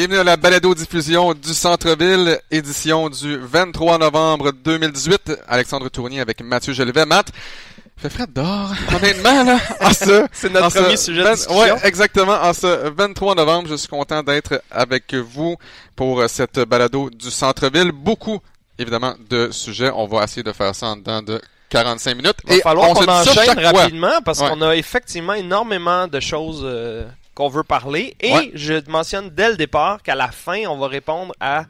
Bienvenue à la balado-diffusion du Centre-Ville, édition du 23 novembre 2018. Alexandre Tournier avec Mathieu Jolivet. Matt, fait frais dehors, honnêtement, là. C'est notre premier sujet de discussion. Ouais, exactement. En ce 23 novembre, je suis content d'être avec vous pour cette balado du Centre-Ville. Beaucoup, évidemment, de sujets. On va essayer de faire ça en dedans de 45 minutes. Il va Et falloir qu'on enchaîne rapidement parce Ouais. qu'on a effectivement énormément de choses euh, qu'on veut parler. Et Ouais. je mentionne dès le départ qu'à la fin, on va répondre à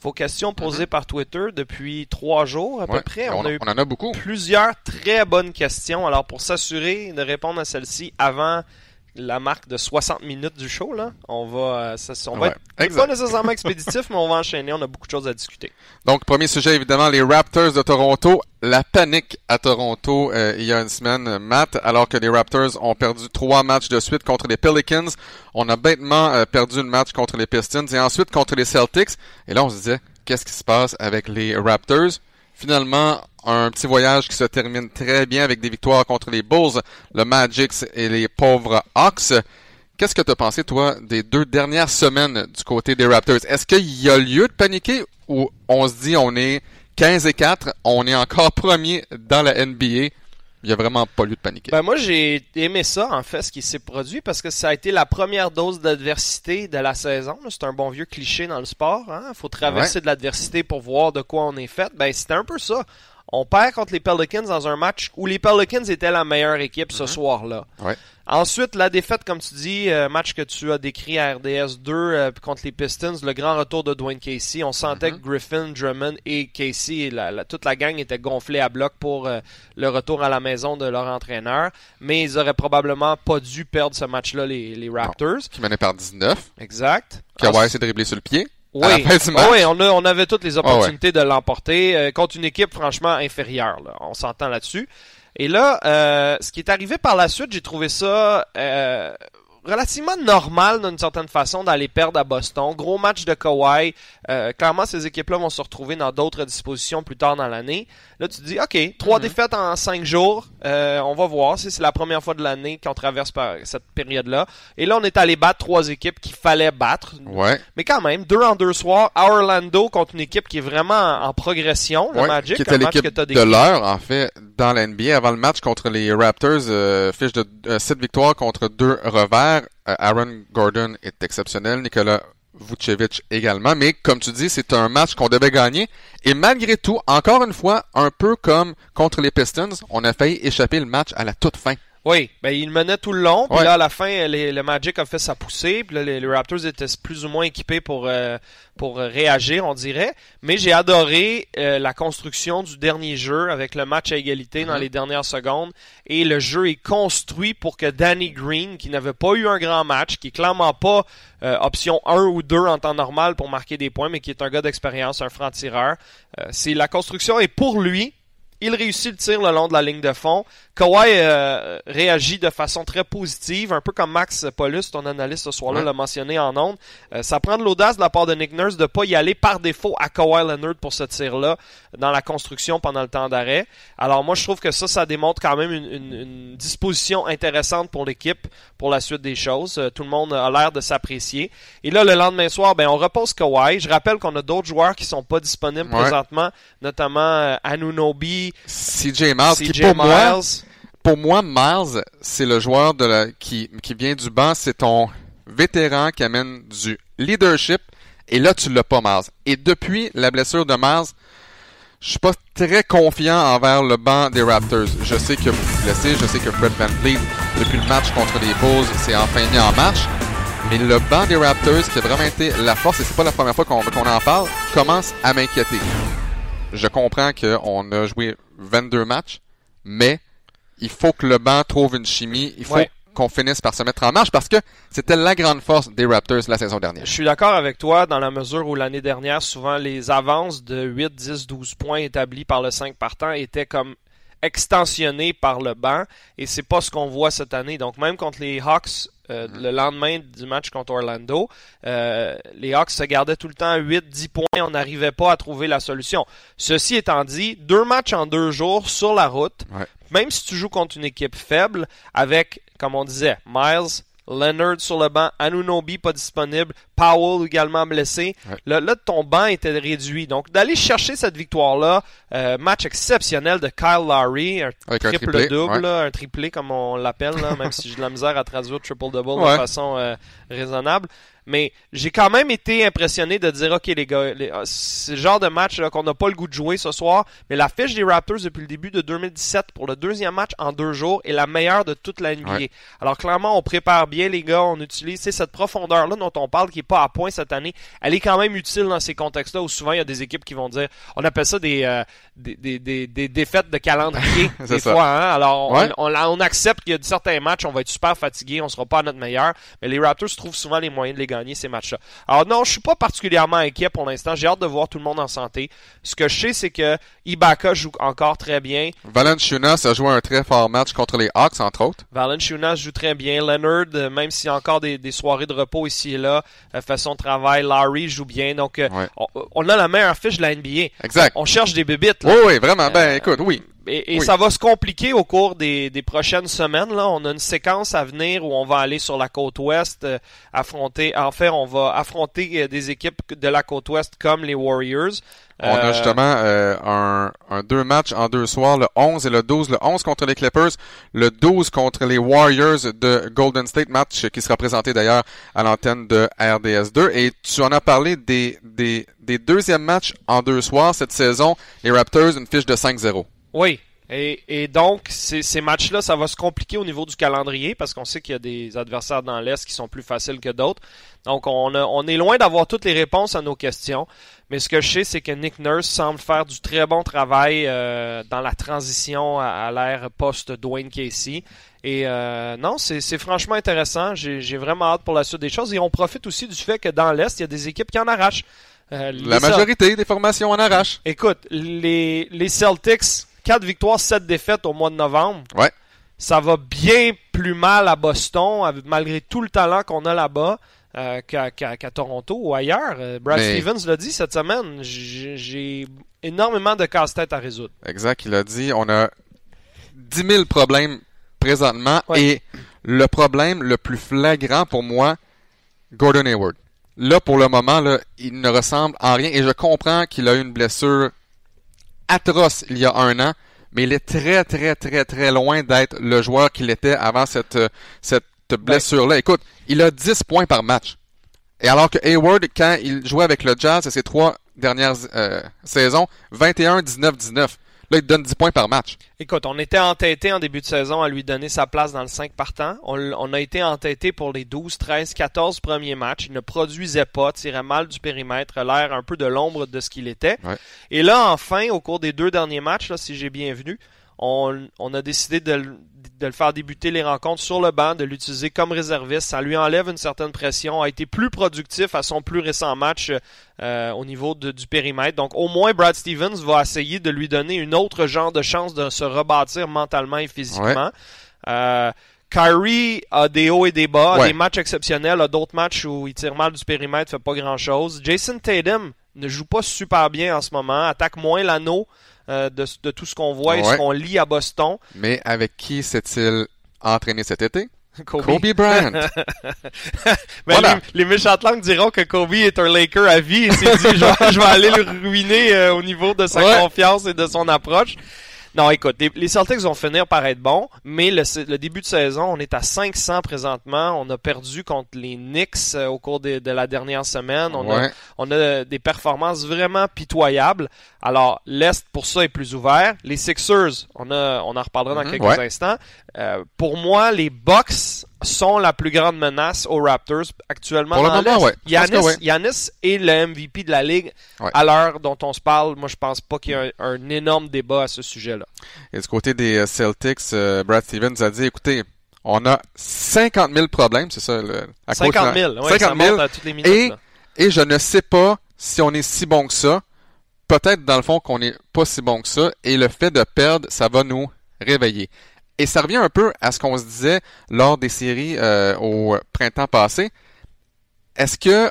vos questions posées par Twitter depuis trois jours à peu Mm-hmm. Près. On, On a eu on en a beaucoup. plusieurs très bonnes questions. Alors, pour s'assurer de répondre à celle-ci avant la marque de 60 minutes du show, là, on va, euh, ça- on va être pas nécessairement expéditif, mais on va enchaîner. On a beaucoup de choses à discuter. Donc, premier sujet, évidemment, les Raptors de Toronto. La panique à Toronto euh, il y a une semaine, Matt, alors que les Raptors ont perdu trois matchs de suite contre les Pelicans. On a bêtement euh, perdu le match contre les Pistons et ensuite contre les Celtics. Et là, on se disait, qu'est-ce qui se passe avec les Raptors? Finalement, un petit voyage qui se termine très bien avec des victoires contre les Bulls, le Magic et les pauvres Hawks. Qu'est-ce que tu as pensé, toi, des deux dernières semaines du côté des Raptors? Est-ce qu'il y a lieu de paniquer ou on se dit on est 15 et 4, on est encore premier dans la NBA? Il n'y a vraiment pas lieu de paniquer. Ben moi j'ai aimé ça en fait ce qui s'est produit parce que ça a été la première dose d'adversité de la saison. C'est un bon vieux cliché dans le sport. Hein? Faut traverser de l'adversité pour voir de quoi on est fait. Ben c'était un peu ça. On perd contre les Pelicans dans un match où les Pelicans étaient la meilleure équipe ce soir-là. Ouais. Ensuite, la défaite, comme tu dis, euh, match que tu as décrit à RDS 2 euh, contre les Pistons, le grand retour de Dwayne Casey. On sentait que Griffin, Drummond et Casey, la, la- toute la gang était gonflée à bloc pour euh, le retour à la maison de leur entraîneur. Mais ils auraient probablement pas dû perdre ce match-là, les, les Raptors. Qui menait par 19. Exact. Kawhi s'est dribblé sur le pied. Oui, à la fin du match. Ah oui, on, a- on avait toutes les Ah ouais. opportunités de l'emporter euh, contre une équipe franchement inférieure. là. On s'entend là-dessus. Et là, euh, ce qui est arrivé par la suite, j'ai trouvé ça euh, relativement normal d'une certaine façon d'aller perdre à Boston. Gros match de Kawhi. Euh, clairement, ces équipes-là vont se retrouver dans d'autres dispositions plus tard dans l'année. Là, tu te dis, OK, trois défaites en cinq jours. Euh, on va voir si c'est la première fois de l'année qu'on traverse par cette période-là. Et là, on est allé battre trois équipes qu'il fallait battre. Ouais. Mais quand même, deux en deux soirs à Orlando contre une équipe qui est vraiment en, en progression, le Ouais, Magic, qui était l'équipe de l'heure, en fait, dans la NBA. Avant le match contre les Raptors, euh, fiche de 7 victoires contre deux revers. Euh, Aaron Gordon est exceptionnel, Nicolas Vucevic également. Mais comme tu dis, c'est un match qu'on devait gagner. Et malgré tout, encore une fois, un peu comme contre les Pistons, on a failli échapper le match à la toute fin. Oui, ben il menait tout le long, puis Ouais. là à la fin, les- le Magic a fait sa poussée, puis là, les, les Raptors étaient plus ou moins équipés pour euh, pour euh, réagir, on dirait. Mais j'ai adoré euh, la construction du dernier jeu avec le match à égalité dans Mhm. les dernières secondes, et le jeu est construit pour que Danny Green, qui n'avait pas eu un grand match, qui est clairement pas euh, option 1 ou 2 en temps normal pour marquer des points, mais qui est un gars d'expérience, un franc-tireur, euh, c'est la construction est pour lui. Il réussit le tir le long de la ligne de fond. Kawhi euh, réagit de façon très positive, un peu comme Max Paulus, ton analyste ce soir-là, Ouais. l'a mentionné en ondes. Euh, ça prend de l'audace de la part de Nick Nurse de pas y aller par défaut à Kawhi Leonard pour ce tir-là dans la construction pendant le temps d'arrêt. Alors moi, je trouve que ça, ça démontre quand même une, une- une disposition intéressante pour l'équipe pour la suite des choses. Euh, tout le monde a l'air de s'apprécier. Et là, le lendemain soir, ben on repose Kawhi. Je rappelle qu'on a d'autres joueurs qui sont pas disponibles Ouais. présentement, notamment euh, CJ Miles, qui CJ pour moi, Miles. pour moi, Miles, c'est le joueur de la, qui, qui vient du banc, c'est ton vétéran qui amène du leadership. Et là, tu l'as pas, Miles. Et depuis la blessure de Miles, je suis pas très confiant envers le banc des Raptors. Je sais que vous blessé, je sais que Fred Van Vliet, depuis le match contre les Bulls, s'est enfin mis en marche. Mais le banc des Raptors, qui a vraiment été la force, et c'est pas la première fois qu'on qu'on en parle, commence à m'inquiéter. Je comprends qu'on a joué 22 matchs, mais il faut que le banc trouve une chimie. Il faut Ouais. qu'on finisse par se mettre en marche parce que c'était la grande force des Raptors la saison dernière. Je suis d'accord avec toi dans la mesure où l'année dernière, souvent les avances de 8, 10, 12 points établis par le 5 partant étaient comme extensionnées par le banc et c'est pas ce qu'on voit cette année. Donc même contre les Hawks euh, le lendemain du match contre Orlando, euh, les Hawks se gardaient tout le temps à 8, 10 points et on n'arrivait pas à trouver la solution. Ceci étant dit, deux matchs en deux jours sur la route, Ouais. même si tu joues contre une équipe faible avec, comme on disait, Miles, Leonard sur le banc, Anunobi pas disponible, Powell également blessé. Ouais. Là, là, ton banc était réduit. Donc, d'aller chercher cette victoire-là, euh, match exceptionnel de Kyle Lowry, un triple-double, ouais. un triplé comme on l'appelle, même si j'ai de la misère à traduire triple-double de façon euh, raisonnable. Mais j'ai quand même été impressionné de dire, OK, les gars, ah, c'est le genre de match qu'on n'a pas le goût de jouer ce soir, mais la fiche des Raptors depuis le début de 2017 pour le deuxième match en deux jours est la meilleure de toute la NBA. Ouais. Alors clairement, on prépare bien les gars, on utilise cette profondeur-là dont on parle qui est pas à point cette année. Elle est quand même utile dans ces contextes-là où souvent il y a des équipes qui vont dire, on appelle ça des euh, des, des, des, des défaites de calendrier des ça. fois. Hein? Alors on, Ouais. on, on accepte qu'il y a certains matchs, on va être super fatigué, on sera pas à notre meilleur, mais les Raptors trouvent souvent les moyens de les gagner ces matchs-là. Alors non, je suis pas particulièrement inquiet pour l'instant. J'ai hâte de voir tout le monde en santé. Ce que je sais, c'est que Ibaka joue encore très bien. Valanciunas a joué un très fort match contre les Hawks, entre autres. Valanciunas joue très bien. Leonard, euh, même s'il y a encore des, des soirées de repos ici et là, euh, fait son travail. Larry joue bien. Donc, euh, Ouais. on, on a la meilleure fiche de la NBA. Exact. On cherche des bébites. là. Oui, oui, vraiment. Ben, Euh, écoute, oui. Et, et Oui. ça va se compliquer au cours des, des prochaines semaines. Là, on a une séquence à venir où on va aller sur la côte ouest euh, affronter. En fait, on va affronter euh, des équipes de la côte ouest comme les Warriors. On a Euh, justement euh, un, un deux matchs en deux soirs, le 11 et le 12. Le 11 contre les Clippers, le 12 contre les Warriors de Golden State, match qui sera présenté d'ailleurs à l'antenne de RDS2. Et tu en as parlé des, des, des deuxièmes matchs en deux soirs cette saison. Les Raptors, une fiche de 5-0. Oui. Et, et donc, ces, ces matchs-là, ça va se compliquer au niveau du calendrier parce qu'on sait qu'il y a des adversaires dans l'Est qui sont plus faciles que d'autres. Donc, on, a- on est loin d'avoir toutes les réponses à nos questions. Mais ce que je sais, c'est que Nick Nurse semble faire du très bon travail euh, dans la transition à, à l'ère post-Dwayne Casey. Et euh, non, c'est franchement intéressant. J'ai vraiment hâte pour la suite des choses. Et on profite aussi du fait que dans l'Est, il y a des équipes qui en arrachent. Euh, La majorité des formations en arrache. Écoute, les, les Celtics, 4 victoires, 7 défaites au mois de novembre. Ouais. Ça va bien plus mal à Boston, malgré tout le talent qu'on a là-bas, euh, qu'à Toronto ou ailleurs. Euh, Brad Mais- Stevens l'a dit cette semaine. J'ai j'ai énormément de casse-tête à résoudre. Exact, il a dit, on a 10 000 problèmes présentement Ouais. et le problème le plus flagrant pour moi, Gordon Hayward. Là, pour le moment, là, il ne ressemble en rien et je comprends qu'il a eu une blessure atroce il y a un an, mais il est très, très, très, très loin d'être le joueur qu'il était avant cette, euh, cette blessure-là. Écoute, il a 10 points par match. Et alors que Hayward, quand il jouait avec le Jazz à ses trois dernières euh, saisons, 21, 19, 19. Là, il te donne 10 points par match. Écoute, on était entêté en début de saison à lui donner sa place dans le 5 partant. On, a été entêté pour les 12, 13, 14 premiers matchs. Il ne produisait pas, tirait mal du périmètre, l'air un peu de l'ombre de ce qu'il était. Ouais. Et là, enfin, au cours des deux derniers matchs, là, si j'ai bien vu, on, on a décidé de, le- de le faire débuter les rencontres sur le banc, de l'utiliser comme réserviste. Ça lui enlève une certaine pression. A été plus productif à son plus récent match euh, au niveau de- du périmètre. Donc au moins Brad Stevens va essayer de lui donner une autre genre de chance de se rebâtir mentalement et physiquement. Euh, Kyrie a des hauts et des bas, a Ouais. des matchs exceptionnels, a d'autres matchs où il tire mal du périmètre, fait pas grand chose. Jason Tatum ne joue pas super bien en ce moment, attaque moins l'anneau euh, de, de tout ce qu'on voit et ce qu'on lit à Boston. Mais avec qui s'est-il entraîné cet été? Kobe. Kobe Bryant. Voilà. les, les méchantes langues diront que Kobe est un Laker à vie et s'est dit je vais, je vais aller le ruiner euh, au niveau de sa Ouais. confiance et de son approche. Non, écoute, les, Celtics vont finir par être bons, mais le, le début de saison, on est à 500 présentement. On a perdu contre les Knicks euh, au cours de, de la dernière semaine. On, a, Ouais. on a des performances vraiment pitoyables. Alors, l'Est, pour ça, est plus ouvert. Les Sixers, on, a, on en reparlera dans Mhm, quelques ouais. instants. Euh, pour moi, les Bucks sont la plus grande menace aux Raptors actuellement Pour le dans moment, ouais. Ouais. Giannis est le MVP de la Ligue Ouais. à l'heure dont on se parle. Moi, je pense pas qu'il y ait un, un énorme débat à ce sujet-là. Et du côté des euh, Celtics, euh, Brad Stevens a dit, écoutez, on a 50 000 problèmes, c'est ça? Le, à cause 50 de- 000, ouais, 50 ça 000. monte à toutes les minutes. Et- là. Et je ne sais pas si on est si bon que ça. Peut-être dans le fond qu'on n'est pas si bon que ça. Et le fait de perdre, ça va nous réveiller. Et ça revient un peu à ce qu'on se disait lors des séries euh, au printemps passé. Est-ce que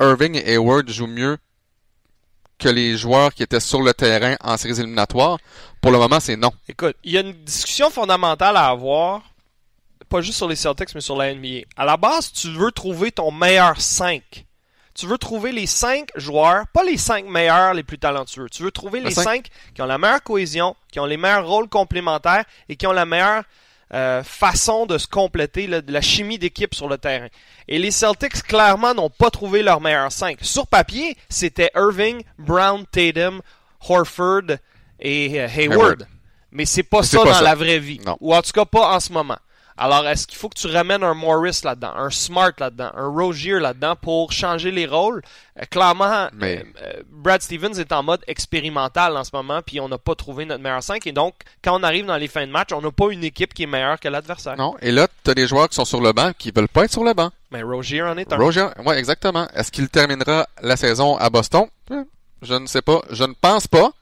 Irving et Hayward jouent mieux que les joueurs qui étaient sur le terrain en séries éliminatoires? Pour le moment, c'est non. Écoute, il y a une discussion fondamentale à avoir pas juste sur les Celtics, mais sur la NBA. À la base, tu veux trouver ton meilleur 5. Tu veux trouver les 5 joueurs, pas les 5 meilleurs, les plus talentueux. Tu veux trouver les 5 qui ont la meilleure cohésion, qui ont les meilleurs rôles complémentaires et qui ont la meilleure euh, façon de se compléter, de la chimie d'équipe sur le terrain. Et les Celtics, clairement, n'ont pas trouvé leur meilleur 5. Sur papier, c'était Irving, Brown, Tatum, Horford et euh, Hayward. Mais c'est pas ça dans la vraie vie. Ou en tout cas pas en ce moment. Alors, est-ce qu'il faut que tu ramènes un Morris là-dedans, un Smart là-dedans, un Rogier là-dedans pour changer les rôles? Euh, clairement, euh, Brad Stevens est en mode expérimental en ce moment, puis on n'a pas trouvé notre meilleur 5. Et donc, quand on arrive dans les fins de match, on n'a pas une équipe qui est meilleure que l'adversaire. Non, et là, tu as des joueurs qui sont sur le banc qui veulent pas être sur le banc. Mais Rogier en est un. Rogier, oui, exactement. Est-ce qu'il terminera la saison à Boston? Je ne sais pas. Je ne pense pas.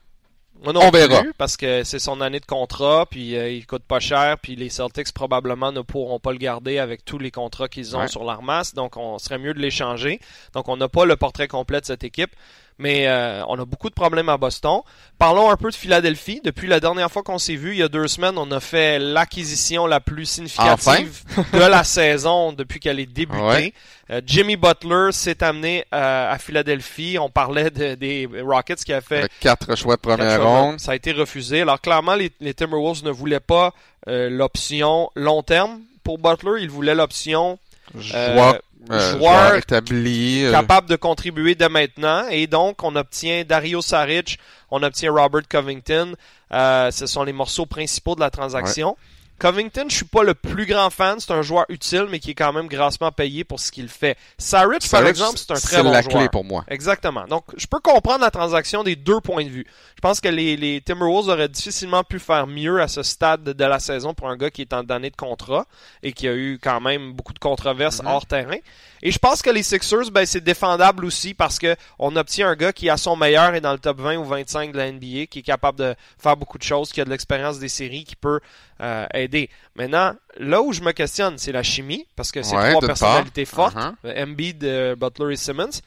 Moi non on verra. parce que c'est son année de contrat, puis euh, il coûte pas cher, puis les Celtics probablement ne pourront pas le garder avec tous les contrats qu'ils ont sur l'armasse, donc on serait mieux de l'échanger. Donc on n'a pas le portrait complet de cette équipe mais euh, on a beaucoup de problèmes à Boston. Parlons un peu de Philadelphie. Depuis la dernière fois qu'on s'est vu, il y a deux semaines, on a fait l'acquisition la plus significative de la saison depuis qu'elle est débutée. Euh, Jimmy Butler s'est amené euh, à Philadelphie. On parlait des Rockets qui a fait quatre choix de première ronde. Ça a été refusé. Alors clairement, les, Timberwolves ne voulaient pas l'option long terme pour Butler. Ils voulaient l'option joueur euh, joueur établi, euh. capable de contribuer dès maintenant. Et donc, on obtient Dario Saric, on obtient Robert Covington. Euh, ce sont les morceaux principaux de la transaction. Covington, je suis pas le plus grand fan. C'est un joueur utile, mais qui est quand même grassement payé pour ce qu'il fait. Saric, par exemple, c'est un très bon la joueur. clé pour moi. Exactement. Donc, je peux comprendre la transaction des deux points de vue. Je pense que les, les Timberwolves auraient difficilement pu faire mieux à ce stade de la saison pour un gars qui est en année de contrat et qui a eu quand même beaucoup de controverses mm-hmm. hors terrain. Et je pense que les Sixers, ben, c'est défendable aussi parce que on obtient un gars qui, à son meilleur, est dans le top 20 ou 25 de la NBA, qui est capable de faire beaucoup de choses, qui a de l'expérience des séries, qui peut euh, aider. Maintenant, là où je me questionne, c'est la chimie, parce que c'est trois personnalités fortes, uh-huh. Embiid, euh, Butler et Simmons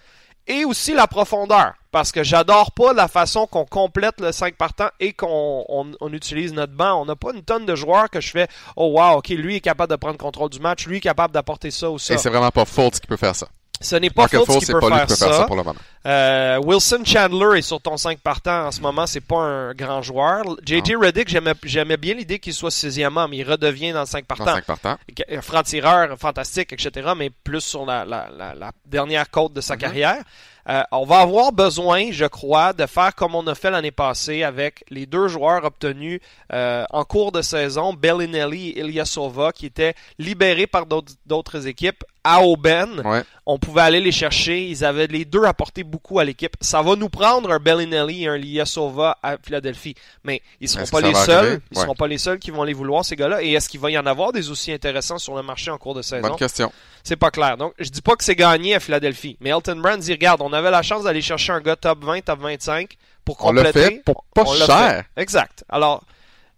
et aussi la profondeur. Parce que j'adore pas la façon qu'on complète le 5 partant et qu'on on, utilise notre banc. On n'a pas une tonne de joueurs que je fais Oh wow, ok, lui est capable de prendre contrôle du match, lui est capable d'apporter ça ou ça. Et c'est vraiment pas Fultz qui peut faire ça. Ce n'est pas Fultz qui peut, faire, ça. pour le moment. Euh, Wilson Chandler est sur ton 5 partant en ce moment, c'est pas un grand joueur. JJ Reddick, j'aimais bien l'idée qu'il soit sixième homme, il redevient dans le 5 partant. Dans 5 partant. Franc-tireur, fantastique, etc., mais plus sur la, la, la, dernière côte de sa mm-hmm. carrière. Euh, on va avoir besoin, je crois, de faire comme on a fait l'année passée avec les deux joueurs obtenus euh, en cours de saison, Bellinelli et Ilyasova, qui étaient libérés par d'autres équipes à Aubaine. On pouvait aller les chercher. Ils avaient les deux apporté beaucoup à l'équipe. Ça va nous prendre un Bellinelli et un Ilyasova à Philadelphie. Mais ils seront pas les seuls. Ils seront pas les seuls qui vont les vouloir, ces gars-là. Et est-ce qu'il va y en avoir des aussi intéressants sur le marché en cours de saison? Bonne question. C'est pas clair. Donc, je dis pas que c'est gagné à Philadelphie. Mais Elton Brand dit, regarde, on avait la chance d'aller chercher un gars top 20, top 25 pour compléter. On l'a fait pour pas cher. Exact. Alors,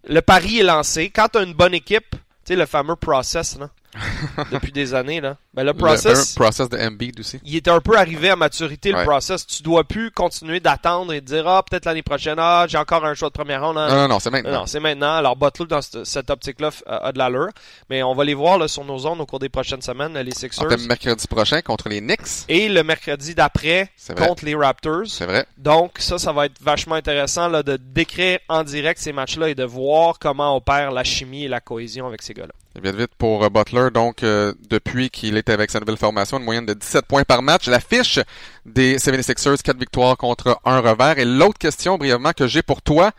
le pari est lancé. Quand tu as une bonne équipe, tu sais, le fameux process, là, depuis des années. Là. Ben, le process, le, process de Embiid aussi. Il est un peu arrivé à maturité, le process. Tu dois plus continuer d'attendre et de dire, ah, peut-être l'année prochaine, ah, j'ai encore un choix de première ronde. Hein. Non, non, non, c'est maintenant. Non, c'est maintenant. Alors, Butler, dans cette, optique-là, a, de l'allure. Mais on va les voir là, sur nos zones au cours des prochaines semaines, les Sixers. Mercredi prochain contre les Knicks. Et le mercredi d'après contre les Raptors. C'est vrai. Donc, ça, ça va être vachement intéressant là, de décrire en direct ces matchs-là et de voir comment opère la chimie et la cohésion avec ces gars-là. Vite vite pour euh, Donc euh, depuis qu'il est avec sa nouvelle formation, une moyenne de 17 points par match. La fiche des 76ers, 4 victoires contre un revers. Et l'autre question brièvement que j'ai pour toi,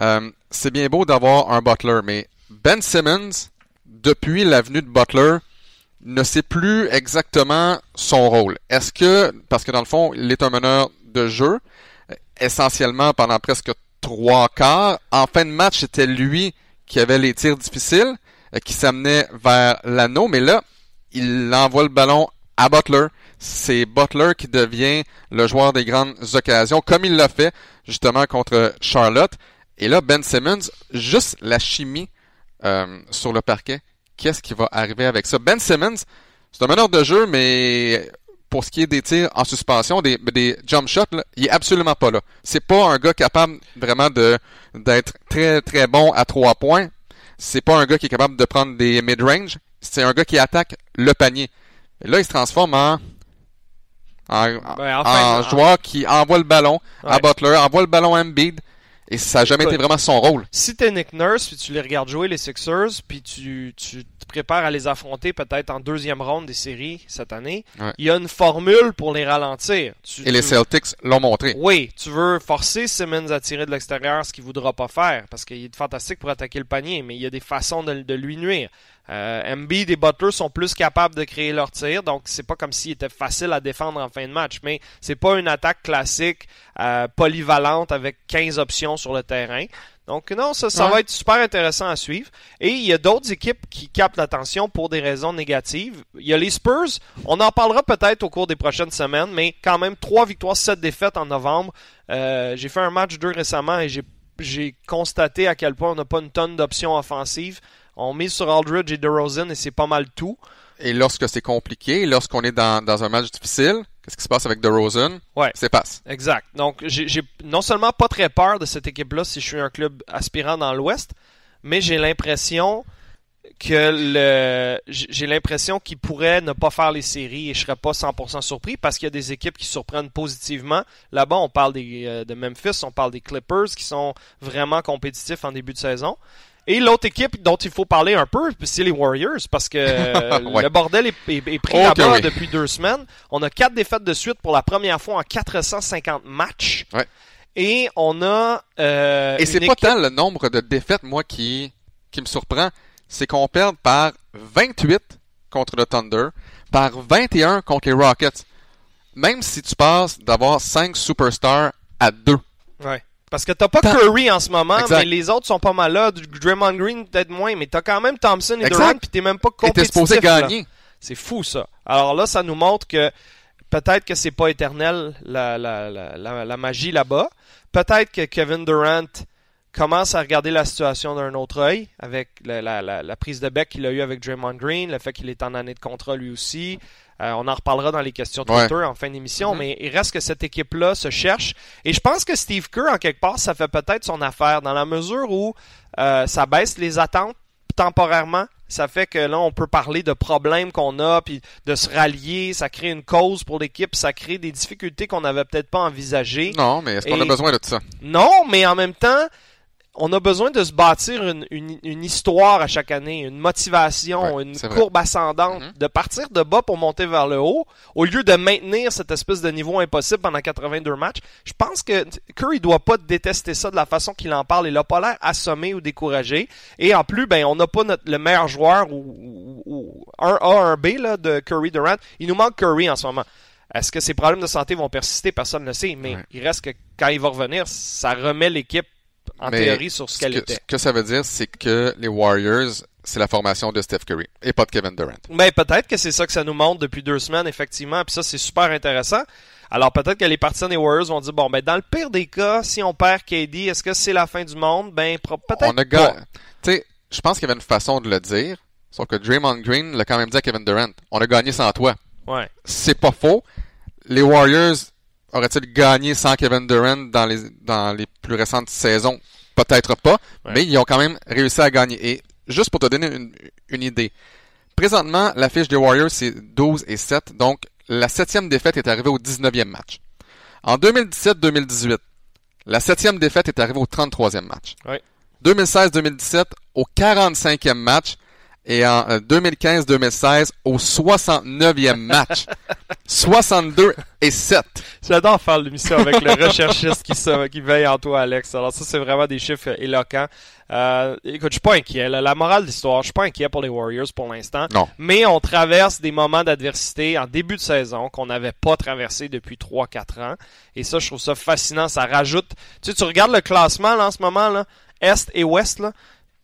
euh, c'est bien beau d'avoir un Butler, mais Ben Simmons, depuis l'avenue de Butler, ne sait plus exactement son rôle. Est-ce que, parce que dans le fond, il est un meneur de jeu, essentiellement pendant presque trois quarts, en fin de match, c'était lui qui avait les tirs difficiles. Euh, qui s'amenait vers l'anneau, mais là, il envoie le ballon à Butler. C'est Butler qui devient le joueur des grandes occasions, comme il l'a fait justement contre Charlotte. Et là, Ben Simmons, juste la chimie euh, sur le parquet, qu'est-ce qui va arriver avec ça? Ben Simmons, c'est un meneur de jeu, mais pour ce qui est des tirs en suspension, des, des jump shots, il est absolument pas là. C'est pas un gars capable vraiment de d'être très très bon à trois points c'est pas un gars qui est capable de prendre des mid-range c'est un gars qui attaque le panier. Et là, il se transforme en, en, Ben, en enfin, en- joueur qui envoie le ballon à. Butler, envoie le ballon à Embiid. Et ça n'a jamais été vraiment son rôle. si t'es Nick Nurse puis tu les regardes jouer les Sixers puis tu, tu te prépares à les affronter peut-être en deuxième ronde des séries cette année, Ouais. il y a une formule pour les ralentir. Tu- Et les Celtics l'ont montré. Oui, tu veux forcer Simmons à tirer de l'extérieur, ce qu'il voudra pas faire, parce qu'il est fantastique pour attaquer le panier, mais il y a des façons de, de lui nuire. Euh, Embiid et Butler sont plus capables de créer leur tir, donc c'est pas comme s'il était facile à défendre en fin de match, mais c'est pas une attaque classique euh, polyvalente avec 15 options sur le terrain. Donc non, ça, ça Ouais. va être super intéressant à suivre. Et il y a d'autres équipes qui captent l'attention pour des raisons négatives. Il y a les Spurs. On en parlera peut-être au cours des prochaines semaines, mais quand même trois victoires, sept défaites en novembre. Euh, j'ai fait un match 2 récemment et j'ai j'ai constaté à quel point on n'a pas une tonne d'options offensives. On mise sur Aldridge et DeRozan et c'est pas mal tout. Et lorsque c'est compliqué, lorsqu'on est dans, dans un match difficile, qu'est-ce qui se passe avec DeRozan? Ouais. C'est passe. Exact. Donc, j'ai non seulement pas très peur de cette équipe-là si je suis un club aspirant dans l'Ouest, mais j'ai l'impression que le j'ai l'impression qu'ils pourraient ne pas faire les séries et je serais pas 100% surpris parce qu'il y a des équipes qui surprennent positivement. Là-bas, on parle des, euh, de Memphis, on parle des Clippers qui sont vraiment compétitifs en début de saison. Et l'autre équipe dont il faut parler un peu, c'est les Warriors, parce que Ouais. le bordel est, est- est pris là-bas que oui. depuis deux semaines. On a quatre défaites de suite pour la première fois en 450 matchs. Ouais. Et on a... euh, Et c'est une pas équipe- tant le nombre de défaites, moi, qui, qui me surprend. C'est qu'on perd par 28 contre le Thunder, par 21 contre les Rockets. Même si tu passes d'avoir 5 superstars à 2. Ouais. Parce que t'as pas Curry en ce moment, Exact. mais les autres sont pas mal là. Draymond Green peut-être moins, mais t'as quand même Thompson et. Durant, puis t'es même pas Et t'es compétitif. supposé gagner. C'est fou ça. Alors là, ça nous montre que peut-être que c'est pas éternel la, la, la, la, la magie là-bas. Peut-être que Kevin Durant commence à regarder la situation d'un autre œil avec la, la, la, la prise de bec qu'il a eu avec Draymond Green, le fait qu'il est en année de contrat lui aussi. Euh, on en reparlera dans les questions Ouais. Twitter en fin d'émission, Mhm. mais il reste que cette équipe-là se cherche. Et je pense que Steve Kerr, en quelque part, ça fait peut-être son affaire dans la mesure où euh, ça baisse les attentes temporairement. Ça fait que là, on peut parler de problèmes qu'on a, puis de se rallier. Ça crée une cause pour l'équipe, ça crée des difficultés qu'on n'avait peut-être pas envisagées. Non, mais est-ce qu'on a besoin de ça? Non, mais en même temps, on a besoin de se bâtir une, une, une histoire à chaque année, une motivation, Ouais, une vrai. courbe ascendante, Mhm. de partir de bas pour monter vers le haut, au lieu de maintenir cette espèce de niveau impossible pendant 82 matchs. Je pense que Curry doit pas détester ça de la façon qu'il en parle. Il a pas l'air assommé ou découragé. Et en plus, ben, on n'a pas notre, le meilleur joueur ou, ou, ou un A, un B là, de Curry Durant. Il nous manque Curry en ce moment. Est-ce que ses problèmes de santé vont persister? Personne ne le sait. Mais Ouais. il reste que quand il va revenir, ça remet l'équipe en Mais théorie sur ce qu'elle que, était. ce que ça veut dire, c'est que les Warriors, c'est la formation de Steph Curry et pas de Kevin Durant. Mais peut-être que c'est ça que ça nous montre depuis deux semaines, effectivement. Puis ça, c'est super intéressant. Alors peut-être que les partisans des Warriors vont dire bon, ben dans le pire des cas, si on perd KD, est-ce que c'est la fin du monde? Ben peut-être On a pas. Tu sais, je pense qu'il y avait une façon de le dire, sauf que Draymond Green l'a quand même dit à Kevin Durant. On a gagné sans toi. Ouais. C'est pas faux. Les Warriors auraient-ils gagné sans Kevin Durant dans les, dans les plus récentes saisons? Peut-être pas, Ouais. mais ils ont quand même réussi à gagner. Et juste pour te donner une, une idée, présentement, la fiche des Warriors, c'est 12 et 7, donc la septième défaite est arrivée au 19e match. En 2017-2018, la septième défaite est arrivée au 33e match. Ouais. 2016-2017 au 45e match et en euh, 2015-2016 au 69e match. 62 et 7. J'adore faire l'émission avec le recherchiste qui, se- qui veille en toi, Alex. Alors ça, c'est vraiment des chiffres euh, éloquents. Euh, écoute, je suis pas inquiet. là. La morale de l'histoire, je suis pas inquiet pour les Warriors pour l'instant. Non. Mais on traverse des moments d'adversité en début de saison qu'on n'avait pas traversé depuis 3-4 ans. Et ça, je trouve ça fascinant. Ça rajoute... Tu sais, tu regardes le classement là, en ce moment, là, Est et Ouest, là,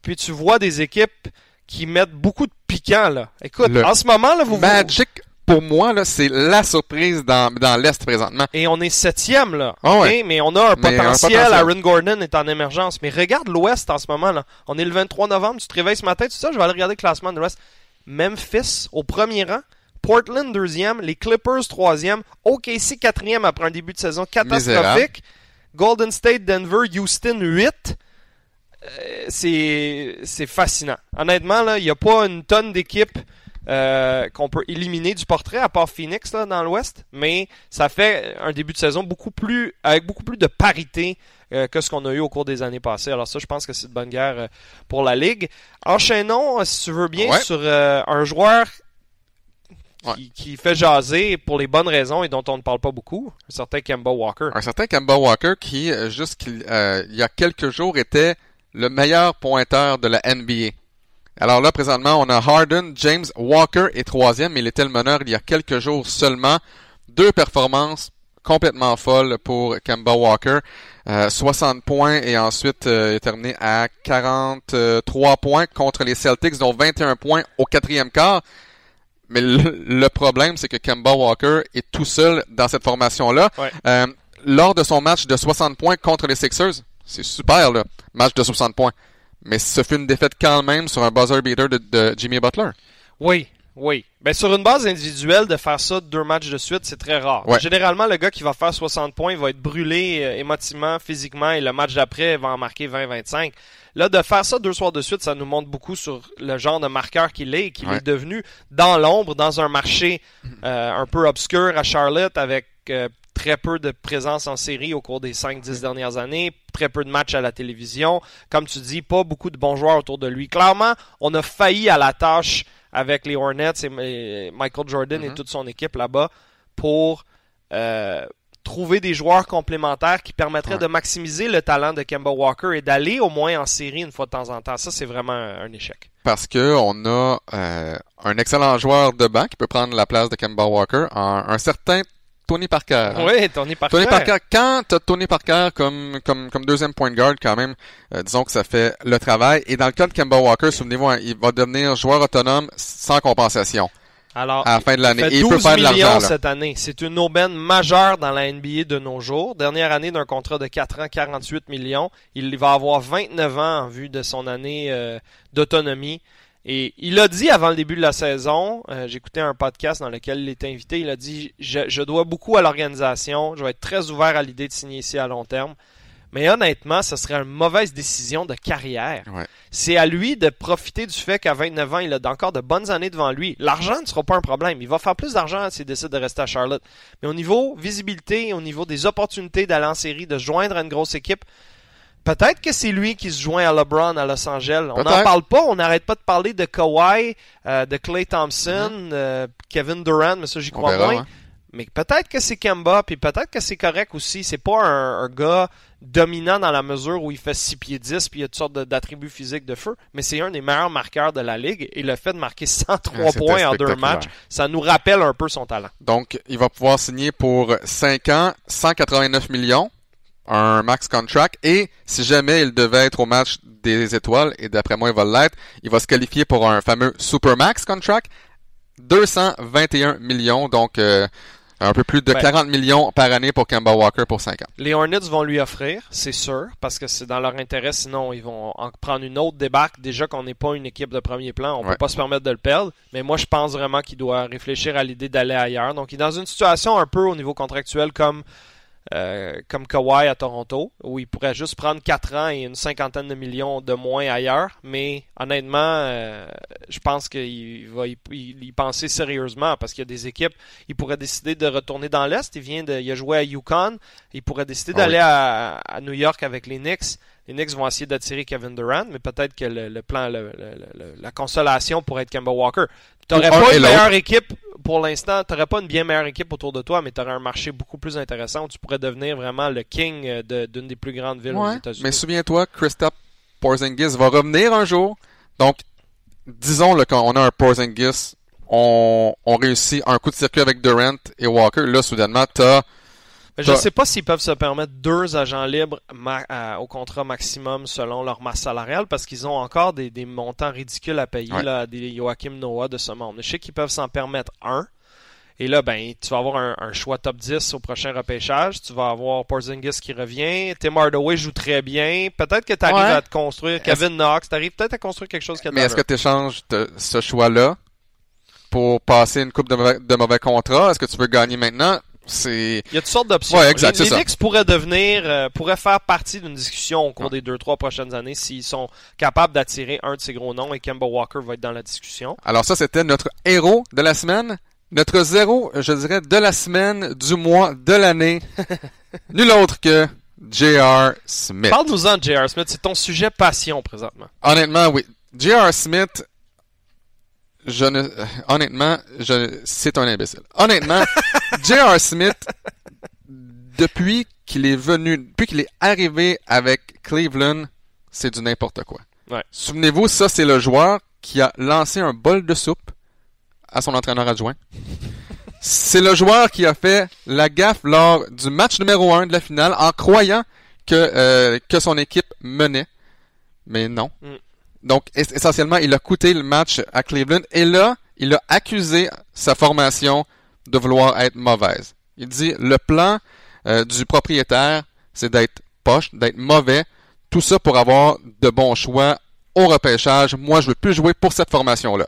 puis tu vois des équipes qui mettent beaucoup de piquant. Là. Écoute, Le en ce moment, là, vous... vous- Magic, pour moi, là, c'est la surprise dans, dans l'Est présentement. Et on est septième, là. Ouais. Mais on a un potentiel. Aaron Gordon est en émergence. Mais regarde l'Ouest en ce moment, là. On est le 23 novembre. Tu te réveilles ce matin, tu sais ça, je vais aller regarder le classement de l'Ouest. Memphis au premier rang. Portland deuxième. Les Clippers troisième. OKC quatrième après un début de saison catastrophique. Golden State, Denver, Houston 8. Euh, c'est c'est fascinant. Honnêtement, là, il n'y a pas une tonne d'équipes euh, qu'on peut éliminer du portrait à part Phoenix là, dans l'Ouest, mais ça fait un début de saison beaucoup plus avec beaucoup plus de parité euh, que ce qu'on a eu au cours des années passées. Alors ça, je pense que c'est une bonne guerre euh, pour la ligue. Enchaînons, si tu veux bien, Ouais. sur euh, un joueur qui, Ouais. qui fait jaser pour les bonnes raisons et dont on ne parle pas beaucoup, un certain Kemba Walker. Un certain Kemba Walker qui, jusqu'il euh, il y a quelques jours, était le meilleur pointeur de la NBA. Alors là, présentement, on a Harden, James Walker est troisième, mais il était le meneur il y a quelques jours seulement. Deux performances complètement folles pour Kemba Walker. Euh, 60 points et ensuite euh, il est terminé à 43 points contre les Celtics, dont 21 points au quatrième quart. Mais le, le problème, c'est que Kemba Walker est tout seul dans cette formation-là. Ouais. Euh, lors de son match de 60 points contre les Sixers, c'est super, là, match de 60 points. Mais ce fut une défaite quand même sur un buzzer beater de, de Jimmy Butler. Oui, oui. Ben, sur une base individuelle, de faire ça deux matchs de suite, c'est très rare. Ouais. Généralement, le gars qui va faire 60 points il va être brûlé euh, émotivement, physiquement, et le match d'après va en marquer 20-25. Là, de faire ça deux soirs de suite, ça nous montre beaucoup sur le genre de marqueur qu'il est et qu'il Ouais. est devenu dans l'ombre, dans un marché euh, un peu obscur à Charlotte, avec euh, très peu de présence en série au cours des 5-10 dernières années, très peu de matchs à la télévision. Comme tu dis, pas beaucoup de bons joueurs autour de lui. Clairement, on a failli à la tâche avec les Hornets et Michael Jordan et Mhm. toute son équipe là-bas pour euh, trouver des joueurs complémentaires qui permettraient Ouais. de maximiser le talent de Kemba Walker et d'aller au moins en série une fois de temps en temps. Ça, c'est vraiment un échec. Parce que on a euh, un excellent joueur de banc qui peut prendre la place de Kemba Walker, un, un certain Tony Parker. hein. Oui, Tony Parker. Tony Parker, quand t'as Tony Parker comme, comme, comme deuxième point de guard, quand même, euh, disons que ça fait le travail. Et dans le cas de Kemba Walker, souvenez-vous, hein, il va devenir joueur autonome sans compensation Alors, à la fin de l'année. fait il 12 peut faire de millions l'argent. là. cette année. C'est une aubaine majeure dans la NBA de nos jours. Dernière année d'un contrat de 4 ans, 48 millions. Il va avoir 29 ans en vue de son année euh, d'autonomie. Et il a dit avant le début de la saison, euh, j'écoutais un podcast dans lequel il était invité, il a dit je, je dois beaucoup à l'organisation, je vais être très ouvert à l'idée de signer ici à long terme. Mais honnêtement, ce serait une mauvaise décision de carrière. Ouais. C'est à lui de profiter du fait qu'à 29 ans, il a encore de bonnes années devant lui. L'argent ne sera pas un problème. Il va faire plus d'argent s'il décide de rester à Charlotte. Mais au niveau visibilité, au niveau des opportunités d'aller en série, de joindre à une grosse équipe, peut-être que c'est lui qui se joint à LeBron à Los Angeles. On n'en parle pas. On n'arrête pas de parler de Kawhi, euh, de Clay Thompson, euh, Kevin Durant, mais ça, j'y Mm-hmm. Crois verra, moins. hein. Mais peut-être que c'est Kemba, puis peut-être que c'est correct aussi. C'est pas un, un gars dominant dans la mesure où il fait 6 pieds 10 puis il y a toutes sortes d'attributs physiques de feu, mais c'est un des meilleurs marqueurs de la ligue et le fait de marquer 103 Ouais, c'était points en deux matchs, ça nous rappelle un peu son talent. Donc, il va pouvoir signer pour 5 ans, 189 millions, un max contract, et si jamais il devait être au match des étoiles, et d'après moi il va l'être, il va se qualifier pour un fameux super max contract, 221 millions, donc euh, un peu plus de Ben. 40 millions par année pour Kemba Walker pour 5 ans. Les Hornets vont lui offrir, c'est sûr, parce que c'est dans leur intérêt, sinon ils vont en prendre une autre débarque. Déjà qu'on n'est pas une équipe de premier plan, on Ouais. peut pas se permettre de le perdre. Mais moi, je pense vraiment qu'il doit réfléchir à l'idée d'aller ailleurs. Donc, il est dans une situation un peu au niveau contractuel comme euh, comme Kawhi à Toronto, où il pourrait juste prendre 4 ans et une cinquantaine de millions de moins ailleurs. Mais honnêtement, euh, je pense qu'il va y, penser sérieusement parce qu'il y a des équipes. Il pourrait décider de retourner dans l'Est. Il vient de, il a joué à Yukon. Il pourrait décider Ah d'aller oui. à, à New York avec les Knicks. Les Knicks vont essayer d'attirer Kevin Durant, mais peut-être que le, le plan, le- la consolation pourrait être Kemba Walker. T'aurais pas une meilleure équipe pour l'instant. T'aurais pas une bien meilleure équipe autour de toi, mais t'aurais un marché beaucoup plus intéressant où tu pourrais devenir vraiment le king euh, de- d'une des plus grandes villes aux Ouais, États-Unis. mais souviens-toi, Kristaps Porzingis va revenir un jour. Donc, disons le quand on a un Porzingis, on, on réussit un coup de circuit avec Durant et Walker. Là, soudainement, t'as Mais je T'as- sais pas s'ils peuvent se permettre deux agents libres ma- à- au contrat maximum selon leur masse salariale parce qu'ils ont encore des, des montants ridicules à payer Ouais. là, à des Joachim Noah de ce monde. Je sais qu'ils peuvent s'en permettre un. Et là, ben, tu vas avoir un, un choix top 10 au prochain repêchage. Tu vas avoir Porzingis qui revient. Tim Hardaway joue très bien. Peut-être que tu arrives Ouais. à te construire. Kevin Knox, tu arrives peut-être à construire quelque chose qui Mais est-ce que tu échanges ce choix-là pour passer une coupe de mauvais, de mauvais contrats? Est-ce que tu veux gagner maintenant? C'est Il y a toutes sortes d'options. Ouais, exact, les. Knicks pourraient devenir, euh, pourraient faire partie d'une discussion au cours des deux, trois prochaines années s'ils sont capables d'attirer un de ces gros noms et Kemba Walker va être dans la discussion. Alors ça, c'était notre héros de la semaine. Notre zéro, je dirais, de la semaine, du mois, de l'année. Nul autre que J.R. Smith. Parle-nous-en de J.R. Smith, c'est ton sujet passion présentement. Honnêtement, oui. J.R. Smith, je ne, euh, honnêtement, je, c'est un imbécile. Honnêtement, J.R. Smith, depuis qu'il est venu, depuis qu'il est arrivé avec Cleveland, c'est du n'importe quoi. Ouais. Souvenez-vous, ça, c'est le joueur qui a lancé un bol de soupe à son entraîneur adjoint. C'est le joueur qui a fait la gaffe lors du match numéro 1 de la finale en croyant que, euh, que son équipe menait. Mais non. Mm. Donc, es- essentiellement, il a coûté le match à Cleveland. Et là, il a accusé sa formation de vouloir être mauvaise. Il dit, le plan euh, du propriétaire, c'est d'être poche, d'être mauvais. Tout ça pour avoir de bons choix au repêchage. Moi, je veux plus jouer pour cette formation-là.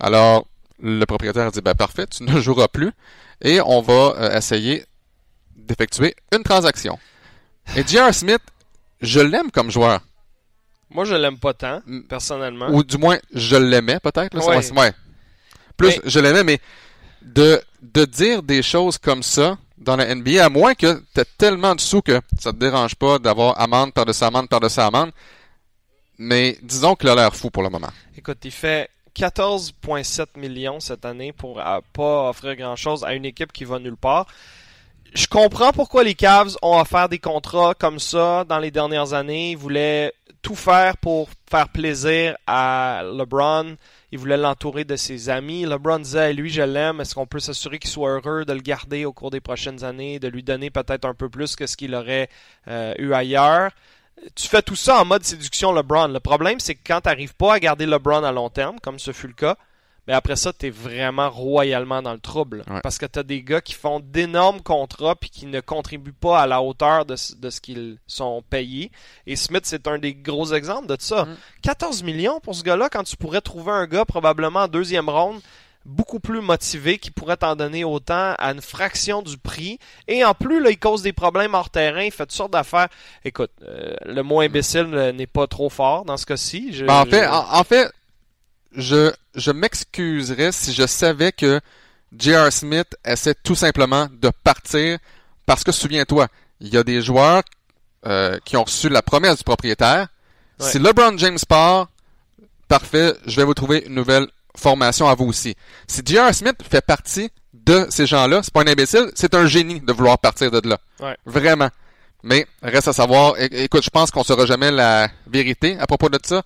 Alors, le propriétaire dit, ben parfait, tu ne joueras plus. Et on va euh, essayer d'effectuer une transaction. Et J.R. Smith, je l'aime comme joueur. Moi, je l'aime pas tant, Mm. personnellement. Ou du moins, je l'aimais peut-être. là, Ouais. ouais. Plus, Mais- je l'aimais, mais de, de dire des choses comme ça dans la NBA, à moins que tu aies tellement de sous que ça te dérange pas d'avoir amende par-dessus amende par-dessus amende. Mais disons qu'il a l'air fou pour le moment. Écoute, il fait 14,7 millions cette année pour euh, pas offrir grand-chose à une équipe qui va nulle part. Je comprends pourquoi les Cavs ont offert des contrats comme ça dans les dernières années. Ils voulaient tout faire pour faire plaisir à LeBron. Ils voulaient l'entourer de ses amis. LeBron disait, lui, je l'aime. Est-ce qu'on peut s'assurer qu'il soit heureux de le garder au cours des prochaines années, de lui donner peut-être un peu plus que ce qu'il aurait euh, eu ailleurs? tu fais tout ça en mode séduction LeBron. Le problème, c'est que quand tu n'arrives pas à garder LeBron à long terme, comme ce fut le cas, mais après ça, tu es vraiment royalement dans le trouble. Ouais. Parce que tu as des gars qui font d'énormes contrats puis qui ne contribuent pas à la hauteur de, ce- de ce qu'ils sont payés. Et Smith, c'est un des gros exemples de ça. Mm. 14 millions pour ce gars-là, quand tu pourrais trouver un gars probablement en deuxième ronde beaucoup plus motivé qui pourrait t'en donner autant à une fraction du prix. Et en plus, là, il cause des problèmes hors terrain, il fait toutes sortes d'affaires. Écoute, euh, le mot imbécile n'est pas trop fort dans ce cas-ci. Je- Ben, en fait, je- en, en fait, je, je m'excuserais si je savais que J.R. Smith essaie tout simplement de partir parce que souviens-toi, il y a des joueurs euh, qui ont reçu la promesse du propriétaire. Ouais. Si LeBron James part, parfait, je vais vous trouver une nouvelle formation à vous aussi. Si J.R. Smith fait partie de ces gens-là, c'est pas un imbécile, c'est un génie de vouloir partir de là. Ouais. Vraiment. Mais reste à savoir, é- écoute, je pense qu'on saura jamais la vérité à propos de ça.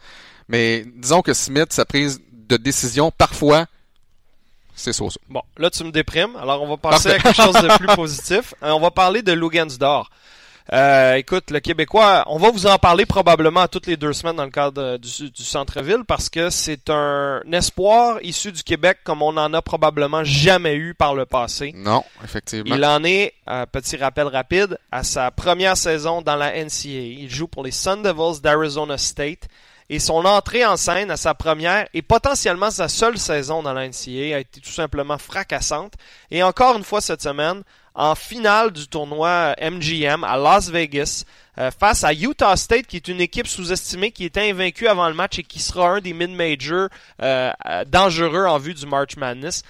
Mais disons que Smith, sa prise de décision, parfois, c'est so Bon, là, tu me déprimes. Alors, on va passer Parfait. à quelque chose de plus positif. Euh, on va parler de Lugansdor. Euh, écoute, le Québécois, on va vous en parler probablement toutes les deux semaines dans le cadre euh, du, du centre-ville parce que c'est un espoir issu du Québec comme on en a probablement jamais eu par le passé. Non, effectivement. Il en est, euh, petit rappel rapide, à sa première saison dans la NCAA. Il joue pour les Sun Devils d'Arizona State. Et son entrée en scène à sa première et potentiellement sa seule saison dans la NCAA a été tout simplement fracassante. Et encore une fois cette semaine, en finale du tournoi MGM à Las Vegas, euh, face à Utah State, qui est une équipe sous-estimée, qui était invaincue avant le match et qui sera un des mid-majors euh, dangereux en vue du March Madness.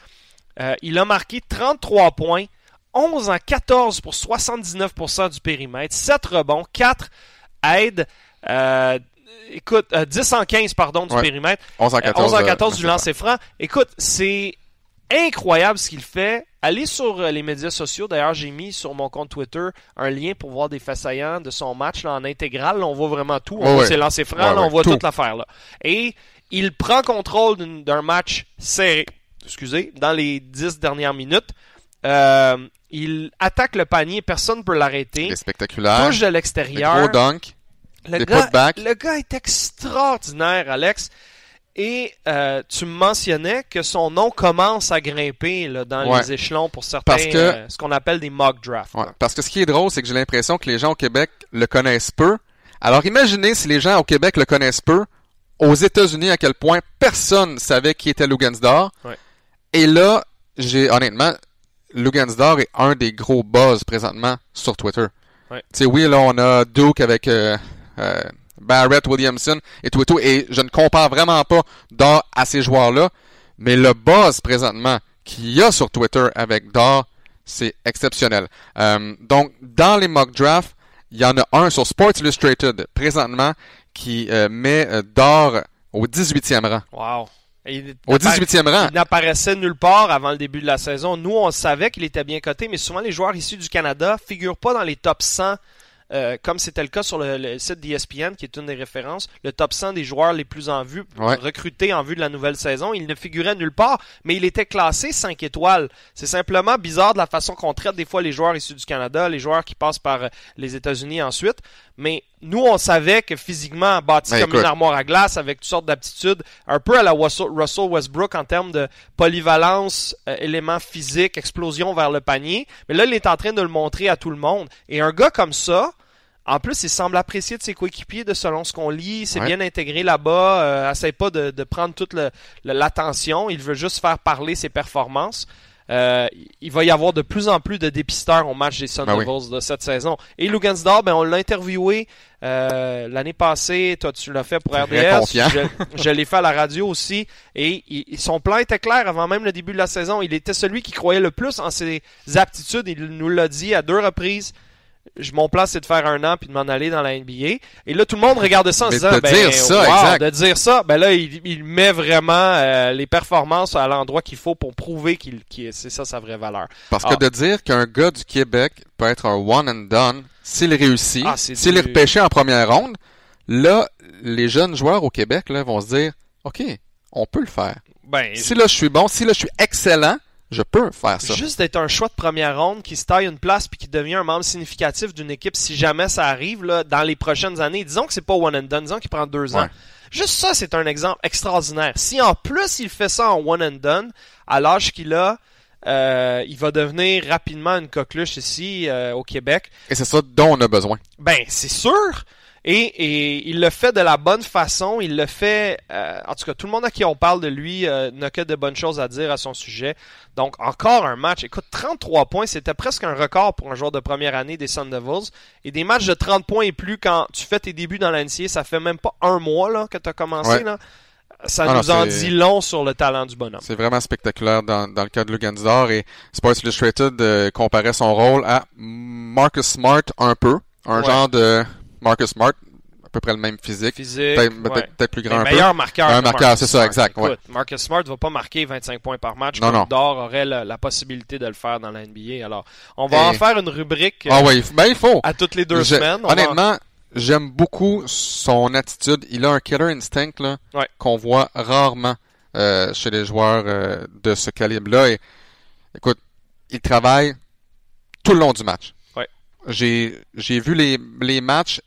Euh, il a marqué 33 points, 11 en 14 pour 79% du périmètre, 7 rebonds, 4 aides, écoute, euh, 10 en 15 pardon du Ouais. périmètre, 11 en euh, 14. 11 en euh, 14 du c'est lancer franc. Écoute, c'est incroyable ce qu'il fait. Allez sur euh, les médias sociaux. D'ailleurs, j'ai mis sur mon compte Twitter un lien pour voir des faits saillants de son match là, en intégrale. Là, on voit vraiment tout. On Ouais, voit ouais. ses lancers francs, là, on voit tout. toute l'affaire. Et il prend contrôle d'un match serré, excusez, dans les 10 dernières minutes. Euh, il attaque le panier, personne ne peut l'arrêter. Il est spectaculaire. Touche de l'extérieur. gros dunk. Le gars, le gars est extraordinaire, Alex. Et euh, tu me mentionnais que son nom commence à grimper là, dans Ouais. les échelons pour certains, Parce que- euh, ce qu'on appelle des mock drafts. Ouais. Parce que ce qui est drôle, c'est que j'ai l'impression que les gens au Québec le connaissent peu. Alors imaginez si les gens au Québec le connaissent peu, aux États-Unis à quel point personne savait qui était Lugansdor. Ouais. Et là, j'ai honnêtement, Lugansdor est un des gros buzz présentement sur Twitter. Ouais. Tu sais, oui, là, on a Duke avec euh, euh, Barrett, Williamson et tout et tout, et je ne compare vraiment pas Dor à ces joueurs-là, mais le buzz présentement qu'il y a sur Twitter avec Dor, c'est exceptionnel. Euh, donc, dans les mock drafts, il y en a un sur Sports Illustrated présentement qui euh, met Dor au 18e rang. Wow. Il Au n'appara- 18e rang. Il n'apparaissait nulle part avant le début de la saison. Nous, on savait qu'il était bien coté, mais souvent les joueurs issus du Canada figurent pas dans les top 100, euh, comme c'était le cas sur le, le site d'ESPN, qui est une des références, le top 100 des joueurs les plus en vue, Ouais. recrutés en vue de la nouvelle saison. Il ne figurait nulle part, mais il était classé 5 étoiles. C'est simplement bizarre de la façon qu'on traite des fois les joueurs issus du Canada, les joueurs qui passent par euh, les États-Unis ensuite. Mais nous, on savait que physiquement, bâti Ben, comme écoute. une armoire à glace, avec toutes sortes d'aptitudes, un peu à la Russell Westbrook en termes de polyvalence, euh, éléments physiques, explosion vers le panier. Mais là, il est en train de le montrer à tout le monde. Et un gars comme ça, en plus, il semble apprécier de ses coéquipiers de selon ce qu'on lit. Ouais. bien intégré là-bas. Euh, essaie pas de, de prendre toute l'attention. Il veut juste faire parler ses performances. Euh, il va y avoir de plus en plus de dépisteurs au match des Sun Ben oui. Devils de cette saison. Et Lugansdor, ben, on l'a interviewé euh, l'année passée. Toi, tu l'as fait pour RDS. Je, je l'ai fait à la radio aussi. Et il- son plan était clair avant même le début de la saison. Il était celui qui croyait le plus en ses aptitudes. Il nous l'a dit à deux reprises. Je, mon plan, c'est de faire un an puis de m'en aller dans la NBA. Et là, tout le monde regardait ça en se disant, de ben, dire ça, wow, exact. de dire ça, ben là, il, il met vraiment euh, les performances à l'endroit qu'il faut pour prouver qu'il, c'est ça sa vraie valeur. Parce Ah. que de dire qu'un gars du Québec peut être un one and done, s'il réussit, Ah, s'il du- est repêché en première ronde, là, les jeunes joueurs au Québec là, vont se dire, OK, on peut le faire. Ben, Si là je suis bon, si là je suis excellent, je peux faire ça. Juste d'être un choix de première ronde qui se taille une place puis qui devient un membre significatif d'une équipe si jamais ça arrive là, dans les prochaines années. Disons que c'est pas one and done, disons qu'il prend deux ans. Juste ça, c'est un exemple extraordinaire. Si en plus il fait ça en one and done, à l'âge qu'il a, euh, il va devenir rapidement une coqueluche ici euh, au Québec. Et c'est ça dont on a besoin. Ben, c'est sûr. Et, et il le fait de la bonne façon. Il le fait. euh, en tout cas, tout le monde à qui on parle de lui euh, n'a que de bonnes choses à dire à son sujet. Donc, encore un match. Écoute, 33 points, c'était presque un record pour un joueur de première année des Sun Devils. Et des matchs de 30 points et plus quand tu fais tes débuts dans l'NCA, ça fait même pas un mois là, que tu as commencé. Ouais. Là. Ça Ah non, nous en dit long sur le talent du bonhomme. C'est vraiment spectaculaire dans, dans le cas de Lugansdor et Sports Illustrated euh, comparait son rôle à Marcus Smart un peu. Un Ouais. genre de Marcus Smart, à peu près le même physique. Physique. Peut-être ouais. plus grand Le un peu. meilleur marqueur. Un que marqueur, c'est ça, exact, ouais. Marcus Smart va pas marquer 25 points par match. Non, non. Dor aurait la, la possibilité de le faire dans la NBA. Alors, on va Et- en faire une rubrique euh, Ah ouais, ben il faut. à toutes les deux Je- semaines. Va- honnêtement, j'aime beaucoup son attitude. Il a un killer instinct là, Ouais. qu'on voit rarement euh, chez les joueurs euh, de ce calibre-là. Et écoute, il travaille tout le long du match. J'ai j'ai vu les, les matchs.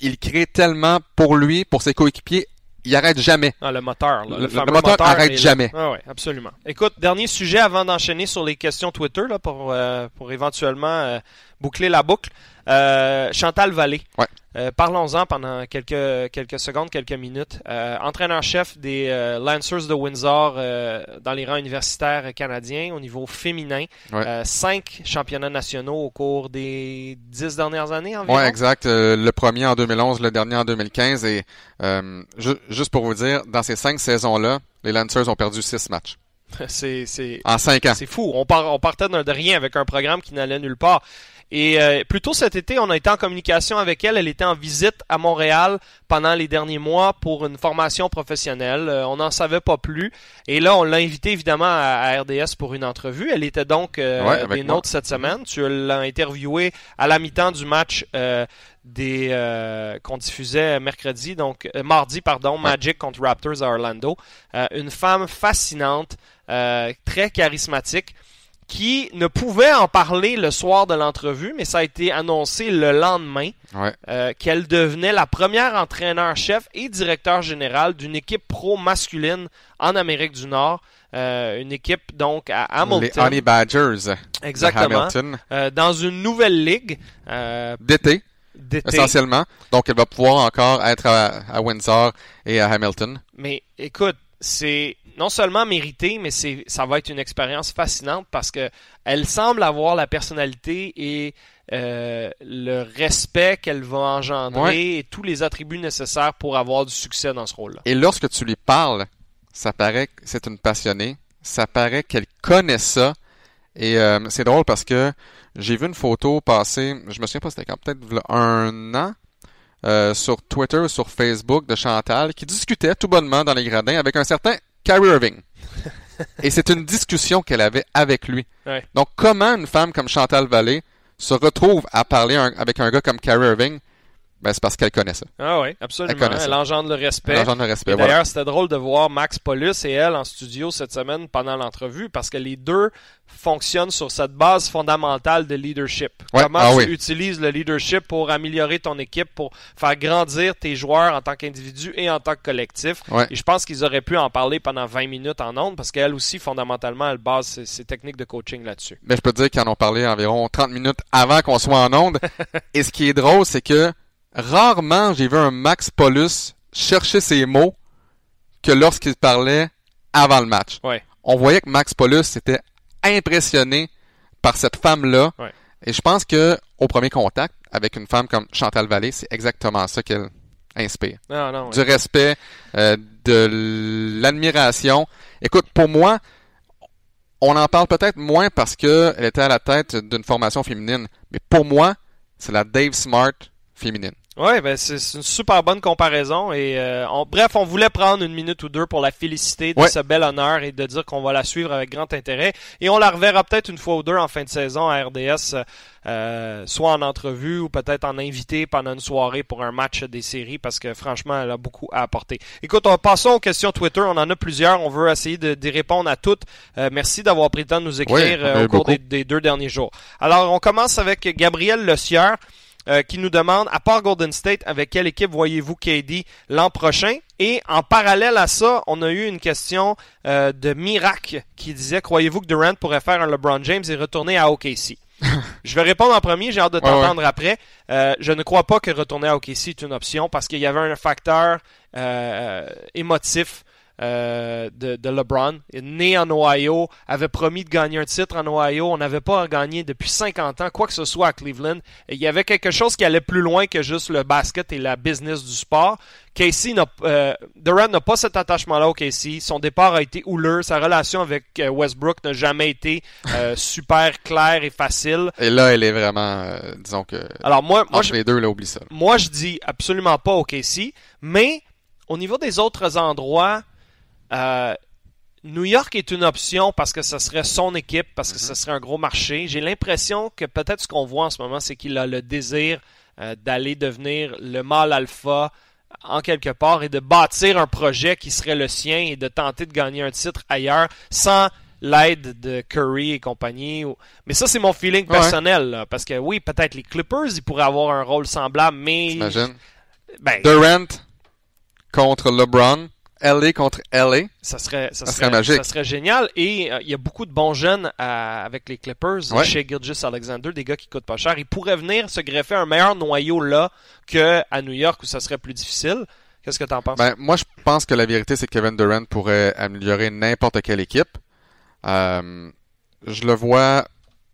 Il crée tellement pour lui, pour ses coéquipiers. Il arrête jamais. Ah, le moteur. là, le, Le- le moteur arrête là. jamais. Ah ouais, absolument. Écoute, dernier sujet avant d'enchaîner sur les questions Twitter là, pour, euh, pour éventuellement euh, boucler la boucle. Euh, Chantal Vallée. Ouais. Euh, Parlons-en pendant quelques, quelques secondes, quelques minutes. Euh, Entraîneur-chef des euh, Lancers de Windsor euh, dans les rangs universitaires canadiens au niveau féminin. Ouais. Euh, cinq championnats nationaux au cours des dix dernières années environ. Ouais, exact. Euh, le premier en 2011, le dernier en 2015. Et euh, ju- juste pour vous dire, dans ces cinq saisons-là, les Lancers ont perdu six matchs c'est, c'est, en cinq ans. C'est fou. On, part, on partait de rien avec un programme qui n'allait nulle part. Et euh, plus tôt cet été, on a été en communication avec elle. Elle était en visite à Montréal pendant les derniers mois pour une formation professionnelle. Euh, on n'en savait pas plus. Et là, on l'a invitée évidemment à, à RDS pour une entrevue. Elle était donc euh, Ouais, des nôtres cette semaine. Tu l'as interviewée à la mi-temps du match euh, des euh, qu'on diffusait mercredi, donc euh, mardi, pardon, Magic contre Raptors à Orlando. Euh, une femme fascinante, euh, très charismatique qui ne pouvait en parler le soir de l'entrevue, mais ça a été annoncé le lendemain Ouais. euh, qu'elle devenait la première entraîneur-chef et directeur général d'une équipe pro masculine en Amérique du Nord, euh, une équipe donc à Les Hamilton, Honey Badgers exactement, Hamilton euh, dans une nouvelle ligue d'été d'été. essentiellement. Donc elle va pouvoir encore être à, à Windsor et à Hamilton. Mais écoute, c'est non seulement mérité, mais c'est ça va être une expérience fascinante parce que elle semble avoir la personnalité et euh, le respect qu'elle va engendrer Ouais. et tous les attributs nécessaires pour avoir du succès dans ce rôle-là. Et lorsque tu lui parles, ça paraît que c'est une passionnée. Ça paraît qu'elle connaît ça. Et euh, c'est drôle parce que j'ai vu une photo passer, je me souviens pas c'était quand, peut-être un an, euh, sur Twitter ou sur Facebook de Chantal qui discutait tout bonnement dans les gradins avec un certain Kyrie Irving. Et c'est une discussion qu'elle avait avec lui. Ouais. Donc comment une femme comme Chantal Vallée se retrouve à parler un- avec un gars comme Kyrie Irving? Ben, c'est parce qu'elle connaît ça. Ah oui, absolument. Elle. Elle engendre le respect. Elle engendre le respect, voilà. D'ailleurs, c'était drôle de voir Max Paulus et elle en studio cette semaine pendant l'entrevue parce que les deux fonctionnent sur cette base fondamentale de leadership. Ouais, Comment ah tu oui. utilises le leadership pour améliorer ton équipe, pour faire grandir tes joueurs en tant qu'individu et en tant que collectif? Ouais. Et je pense qu'ils auraient pu en parler pendant 20 minutes en ondes parce qu'elle aussi, fondamentalement, elle base ses, ses techniques de coaching là-dessus. Mais je peux te dire qu'ils en ont parlé environ 30 minutes avant qu'on soit en onde. Et ce qui est drôle, c'est que rarement j'ai vu un Max Paulus chercher ses mots que lorsqu'il parlait avant le match. Ouais. On voyait que Max Paulus était impressionné par cette femme-là. Ouais. Et je pense que au premier contact avec une femme comme Chantal Vallée, c'est exactement ça qu'elle inspire. Non, non. Du respect, euh, de l'admiration. Écoute, pour moi, on en parle peut-être moins parce que elle était à la tête d'une formation féminine. Mais pour moi, c'est la Dave Smart féminine. Ouais, ben c'est une super bonne comparaison et euh, on- bref, on voulait prendre une minute ou deux pour la féliciter de Ouais. ce bel honneur et de dire qu'on va la suivre avec grand intérêt et on la reverra peut-être une fois ou deux en fin de saison à RDS, euh, soit en entrevue ou peut-être en invité pendant une soirée pour un match des séries parce que franchement, elle a beaucoup à apporter. Écoute, on passons aux questions Twitter, on en a plusieurs, on veut essayer de- d'y répondre à toutes. Euh, merci d'avoir pris le temps de nous écrire euh, eu au cours des, des deux derniers jours. Alors, on commence avec Gabriel Le Sieur. Euh, qui nous demande, à part Golden State, avec quelle équipe voyez-vous KD l'an prochain? Et en parallèle à ça, on a eu une question euh, de Mirac qui disait, croyez-vous que Durant pourrait faire un LeBron James et retourner à OKC? je vais répondre en premier, j'ai hâte de Ouais, t'entendre après. Euh, je ne crois pas que retourner à OKC est une option parce qu'il y avait un facteur euh, émotif euh, de, de LeBron, né en Ohio, avait promis de gagner un titre en Ohio. On n'avait pas gagné depuis 50 ans, quoi que ce soit à Cleveland. Et il y avait quelque chose qui allait plus loin que juste le basket et la business du sport. Casey n'a, euh, Durant n'a pas cet attachement-là au Casey. Son départ a été houleux. Sa relation avec euh, Westbrook n'a jamais été euh, super claire et facile. Et là, elle est vraiment, euh, disons que, Alors moi, moi, je, les deux, là, oublie ça. moi, je dis absolument pas au KC, mais au niveau des autres endroits, euh, New York est une option parce que ce serait son équipe, parce que ce serait un gros marché. J'ai l'impression que peut-être ce qu'on voit en ce moment, c'est qu'il a le désir euh, d'aller devenir le mâle alpha en quelque part et de bâtir un projet qui serait le sien et de tenter de gagner un titre ailleurs sans l'aide de Curry et compagnie. Mais ça, c'est mon feeling Ouais. personnel. là, parce que oui, peut-être les Clippers, ils pourraient avoir un rôle semblable, mais... T'imagines? Ben, Durant contre LeBron, LA contre LA. ça serait, ça Ça serait, serait magique. ça serait génial. Et euh, il y a beaucoup de bons jeunes à- avec les Clippers, Ouais. chez Gilgis Alexander, des gars qui coûtent pas cher. Ils pourraient venir se greffer un meilleur noyau là que à New York où ça serait plus difficile. Qu'est-ce que t'en penses? Ben, moi, je pense que la vérité, c'est que Kevin Durant pourrait améliorer n'importe quelle équipe. Euh, je le vois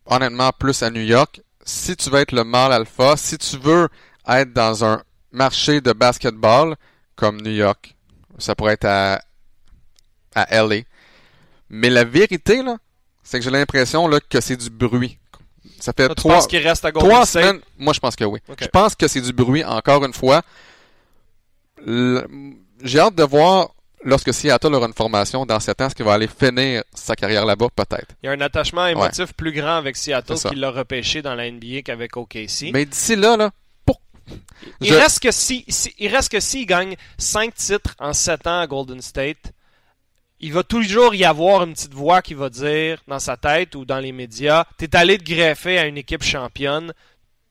honnêtement plus à New York. Si tu veux être le mâle alpha, si tu veux être dans un marché de basketball comme New York, ça pourrait être à, à LA. Mais la vérité, là, c'est que j'ai l'impression là, que c'est du bruit. Ça fait Toi, trois, penses qu'il reste à Golden trois State? semaines. Moi, je pense que oui. Je pense que c'est du bruit, encore une fois. Le- J'ai hâte de voir, lorsque Seattle aura une formation dans 7 ans, est-ce qu'il va aller finir sa carrière là-bas, peut-être. Il y a un attachement émotif plus grand avec Seattle qui l'a repêché dans la NBA qu'avec OKC. Mais d'ici là, là. Il je- reste que si, si- il reste que s'il gagne 5 titres en 7 ans à Golden State, il va toujours y avoir une petite voix qui va dire dans sa tête ou dans les médias, t'es allé te greffer à une équipe championne,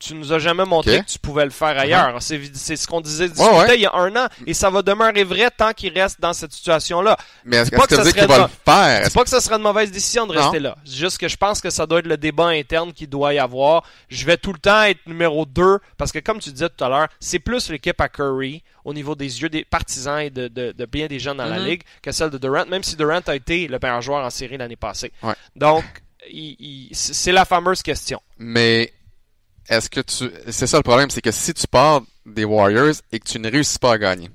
tu nous as jamais montré que tu pouvais le faire ailleurs. C'est C'est ce qu'on disait discutait Uh-huh. Ouais, ouais. il y a un an et ça va demeurer vrai tant qu'il reste dans cette situation-là. Mais est-ce C'est pas est-ce que que ça qu'il serait va le faire? C'est pas que ce serait une mauvaise décision de Non. rester là. C'est juste que je pense que ça doit être le débat interne qu'il doit y avoir. Je vais tout le temps être numéro 2 parce que comme tu disais tout à l'heure, c'est plus l'équipe à Curry au niveau des yeux des partisans et de, de, de bien des gens dans la Mhm. ligue que celle de Durant, même si Durant a été le meilleur joueur en série l'année passée. Ouais. Donc, c'est la fameuse question. Mais est-ce que tu. C'est ça le problème, c'est que si tu pars des Warriors et que tu ne réussis pas à gagner,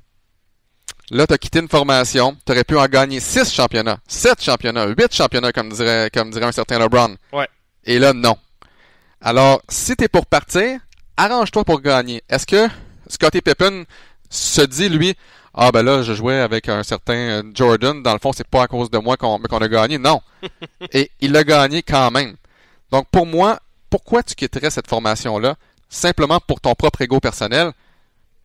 là, tu as quitté une formation, tu aurais pu en gagner 6 championnats, 7 championnats, 8 championnats, comme dirait, comme dirait un certain LeBron. Ouais. Et là, non. Alors, si tu es pour partir, arrange-toi pour gagner. Est-ce que Scottie Pippen se dit, lui, ah ben là, je jouais avec un certain euh, Jordan, dans le fond, c'est pas à cause de moi qu'on qu'on a gagné. Non. Et il a gagné quand même. Donc, pour moi, pourquoi tu quitterais cette formation-là? Simplement pour ton propre ego personnel?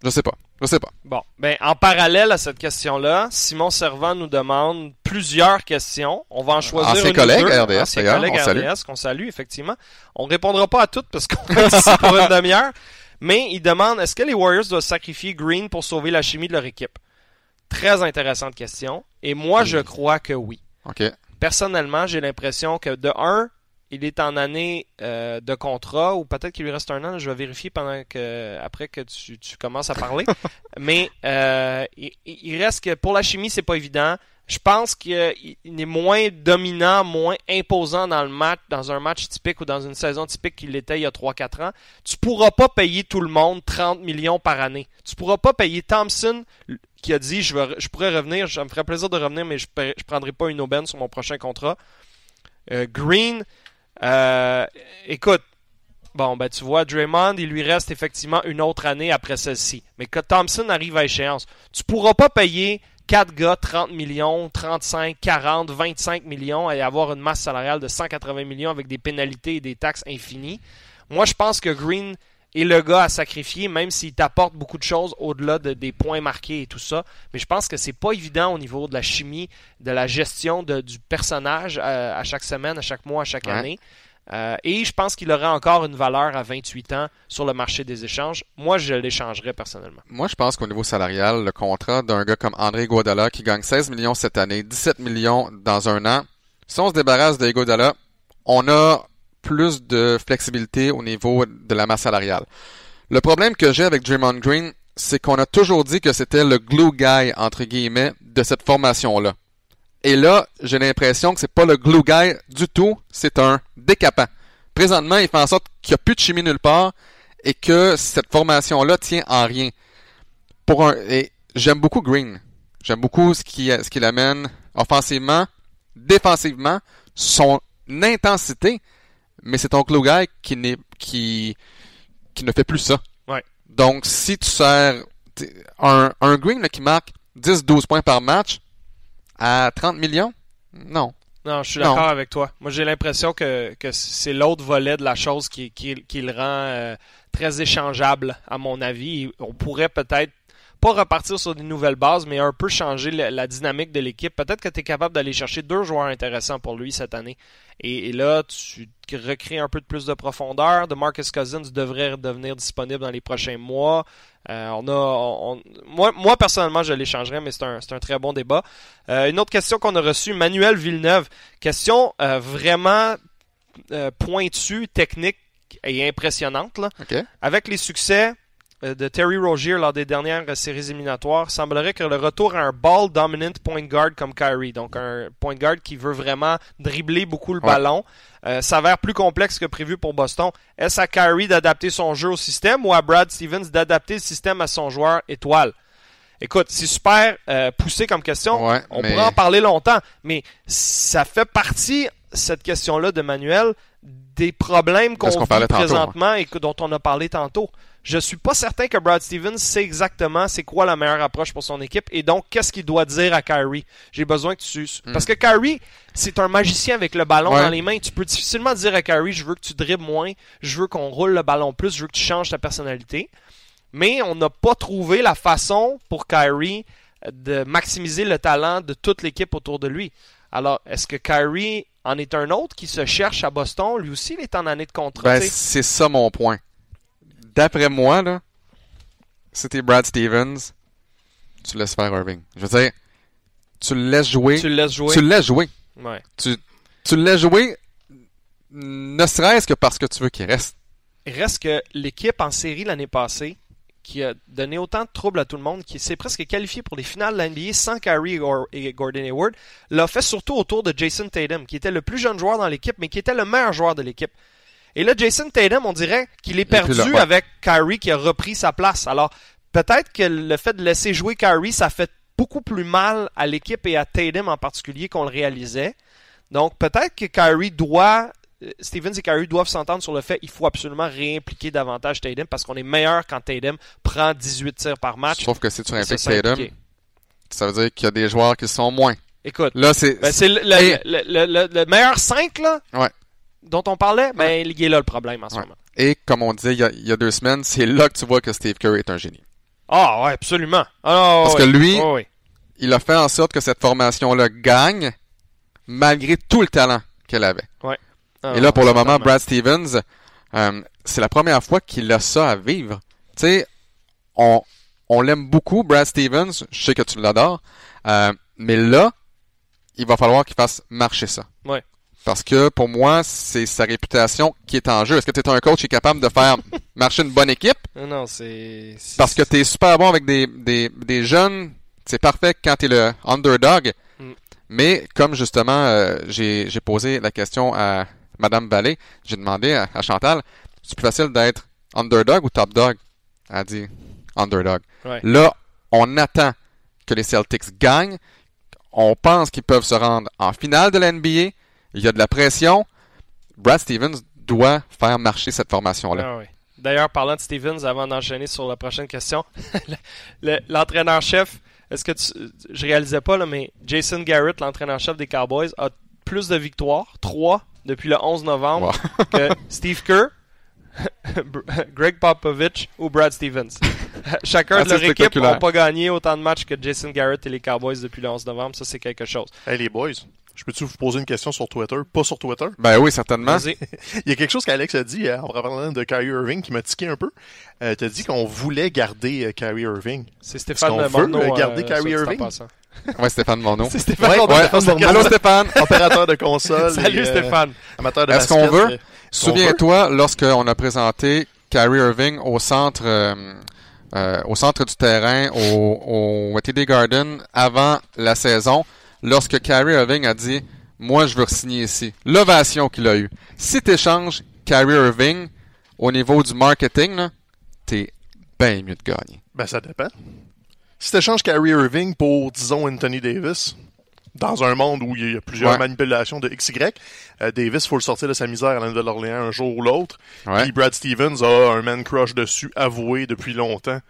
Je sais pas. Je sais pas. Bon, ben en parallèle à cette question-là, Simon Servant nous demande plusieurs questions. On va en choisir Ancien une ou deux. RDS, Ancien collègue on. RDS, qu'on salue, effectivement. On répondra pas à toutes parce qu'on est ici pour une demi-heure. Mais il demande, est-ce que les Warriors doivent sacrifier Green pour sauver la chimie de leur équipe? Très intéressante question. Et moi, je crois que oui. OK. Personnellement, j'ai l'impression que de un, il est en année euh, de contrat, ou peut-être qu'il lui reste un an. Je vais vérifier pendant que après que tu, tu commences à parler. Mais euh, il, il reste que pour la chimie, c'est pas évident. Je pense qu'il il est moins dominant, moins imposant dans le match, dans un match typique ou dans une saison typique qu'il l'était il y a 3-4 ans. Tu pourras pas payer tout le monde 30 millions par année. Tu pourras pas payer Thompson qui a dit je, veux, je pourrais revenir, ça me ferait plaisir de revenir, mais je ne prendrai pas une aubaine sur mon prochain contrat. Euh, Green, euh, écoute, bon, ben tu vois, Draymond, il lui reste effectivement une autre année après celle-ci. Mais que Thompson arrive à échéance, tu pourras pas payer 4 gars 30 millions, 35, 40, 25 millions et avoir une masse salariale de 180 millions avec des pénalités et des taxes infinies. Moi, je pense que Green est le gars à sacrifier, même s'il t'apporte beaucoup de choses au-delà de, des points marqués et tout ça. Mais je pense que c'est pas évident au niveau de la chimie, de la gestion de, du personnage euh, à chaque semaine, à chaque mois, à chaque Ouais. année. Euh, et je pense qu'il aurait encore une valeur à 28 ans sur le marché des échanges. Moi, je l'échangerais personnellement. Moi, je pense qu'au niveau salarial, le contrat d'un gars comme André Guadala qui gagne 16 millions cette année, 17 millions dans un an, si on se débarrasse de Guadala, on a plus de flexibilité au niveau de la masse salariale. Le problème que j'ai avec Draymond Green, c'est qu'on a toujours dit que c'était le glue guy, entre guillemets, de cette formation-là. Et là, j'ai l'impression que c'est pas le glue guy du tout, c'est un décapant. Présentement, il fait en sorte qu'il n'y a plus de chimie nulle part et que cette formation-là tient en rien. Pour un, et j'aime beaucoup Green. J'aime beaucoup ce qu'il ce qu'il amène offensivement, défensivement, son intensité, mais c'est ton guy qui n'est qui qui ne fait plus ça. Ouais. Donc si tu sers un, un Green là, qui marque 10-12 points par match à 30 millions, non. Non, je suis d'accord avec toi. Moi, j'ai l'impression que, que c'est l'autre volet de la chose qui, qui, qui le rend euh, très échangeable, à mon avis. On pourrait peut-être pas repartir sur des nouvelles bases, mais un peu changer la, la dynamique de l'équipe. Peut-être que tu es capable d'aller chercher deux joueurs intéressants pour lui cette année. Et, et là, tu recrées un peu de plus de profondeur. De Marcus Cousins devrait devenir disponible dans les prochains mois. Euh, on a, on- moi, moi, personnellement, je l'échangerais, mais c'est un, un très bon débat. Euh, une autre question qu'on a reçue, Manuel Villeneuve. Question euh, vraiment pointue, technique et impressionnante. Là. Avec les succès de Terry Rozier lors des dernières euh, séries éliminatoires, semblerait que le retour à un ball dominant point guard comme Kyrie, donc un point guard qui veut vraiment dribbler beaucoup le Ouais. ballon, euh, s'avère plus complexe que prévu pour Boston. Est-ce à Kyrie d'adapter son jeu au système ou à Brad Stevens d'adapter le système à son joueur étoile? Écoute, c'est super euh, poussé comme question. Ouais, On mais- pourrait en parler longtemps, mais ça fait partie, cette question-là de Manuel, des problèmes qu'on vit tantôt, présentement et que, dont on a parlé tantôt. Je suis pas certain que Brad Stevens sait exactement c'est quoi la meilleure approche pour son équipe et donc qu'est-ce qu'il doit dire à Kyrie. J'ai besoin que tu... Parce que Kyrie, c'est un magicien avec le ballon. Ouais. dans les mains. Tu peux difficilement dire à Kyrie, je veux que tu dribbles moins, je veux qu'on roule le ballon plus, je veux que tu changes ta personnalité. Mais on n'a pas trouvé la façon pour Kyrie de maximiser le talent de toute l'équipe autour de lui. Alors, est-ce que Kyrie en est un autre qui se cherche à Boston? Lui aussi, il est en année de contrat. Ben, c'est ça mon point. D'après moi, là, c'était Brad Stevens, tu laisses faire Irving. Je veux dire, tu le laisses jouer. Tu le laisses jouer. Tu le laisses jouer. Ouais. Tu, tu le laisses jouer, ne serait-ce que parce que tu veux qu'il reste. Il reste que l'équipe en série l'année passée, qui a donné autant de troubles à tout le monde, qui s'est presque qualifié pour les finales de la NBA sans Kyrie et Gordon Hayward, l'a fait surtout autour de Jason Tatum, qui était le plus jeune joueur dans l'équipe, mais qui était le meilleur joueur de l'équipe. Et là, Jason Tatum, on dirait qu'il est perdu là, ouais. avec Kyrie qui a repris sa place. Alors, peut-être que le fait de laisser jouer Kyrie, ça fait beaucoup plus mal à l'équipe et à Tatum en particulier qu'on le réalisait. Donc, peut-être que Kyrie doit euh, Stevens et Kyrie doivent s'entendre sur le fait qu'il faut absolument réimpliquer davantage Tatum parce qu'on est meilleur quand Tatum prend 18 tirs par match. Sauf que si tu impliques Tatum, impliqué. ça veut dire qu'il y a des joueurs qui sont moins. Écoute, Là, c'est. ben, le- le meilleur 5 là, Ouais. Dont on parlait, ben, il est là le problème en ce Ouais. moment. Et comme on disait il y, a, il y a deux semaines, c'est là que tu vois que Steve Kerr est un génie. Ah ouais, absolument. Ah, Parce ouais. que lui- Ouais, ouais. Il a fait en sorte que cette formation-là gagne malgré tout le talent qu'elle avait. Ah, Et là, pour le moment. Brad Stevens, euh, c'est la première fois qu'il a ça à vivre. Tu sais, on, on l'aime beaucoup, Brad Stevens. Je sais que tu l'adores. Euh, mais là, il va falloir qu'il fasse marcher ça. Ouais. Parce que pour moi, c'est sa réputation qui est en jeu. Est-ce que tu es un coach qui est capable de faire marcher une bonne équipe? Non, non, c'est. Parce que tu es super bon avec des, des, des jeunes. C'est parfait quand tu es le underdog. Mm. Mais comme justement, euh, j'ai j'ai posé la question à Madame Vallée, j'ai demandé à, à Chantal, c'est plus facile d'être underdog ou top dog? Elle a dit underdog. Ouais. Là, on attend que les Celtics gagnent. On pense qu'ils peuvent se rendre en finale de la NBA. Il y a de la pression. Brad Stevens doit faire marcher cette formation-là. Ah. D'ailleurs, parlant de Stevens, avant d'enchaîner sur la prochaine question, le- l'entraîneur-chef, est-ce que tu, je réalisais pas, là, mais Jason Garrett, l'entraîneur-chef des Cowboys, a plus de victoires, 3 depuis le 11 novembre, Wow. que Steve Kerr, Greg Popovich ou Brad Stevens. Chacun Ah, de leur c'est équipe n'a pas gagné autant de matchs que Jason Garrett et les Cowboys depuis le 11 novembre. Ça, c'est quelque chose. Hey les boys, je peux-tu vous poser une question sur Twitter? Pas sur Twitter. Ben oui, certainement. Vas-y. Il y a quelque chose qu'Alex a dit euh, en parlant de Kyrie Irving qui m'a tiqué un peu. Euh, T'as dit qu'on voulait garder euh, Kyrie Irving. C'est Stéphane qu'on veut, Morneau, euh, garder euh, Kyrie Irving? Ouais, Stéphane Morneau. C'est Stéphane Ouais, ouais. Allô Stéphane! Opérateur de console. Salut et, euh, Stéphane. amateur de Est-ce basket. qu'on veut? euh, Souviens-toi, lorsqu'on a présenté Kyrie Irving au centre, euh, euh, au centre du terrain, au, au TD Garden, avant la saison, lorsque Kyrie Irving a dit, moi, je veux signer ici. L'ovation qu'il a eue. Si tu échanges Kyrie Irving au niveau du marketing, t'es bien mieux de gagner. Ben, ça dépend. Si tu échanges Kyrie Irving pour, disons, Anthony Davis, dans un monde où il y a plusieurs Ouais. manipulations de XY, euh, Davis, faut le sortir de sa misère à la Nouvelle-Orléans un jour ou l'autre. Ouais. Puis Brad Stevens a un man crush dessus, avoué depuis longtemps.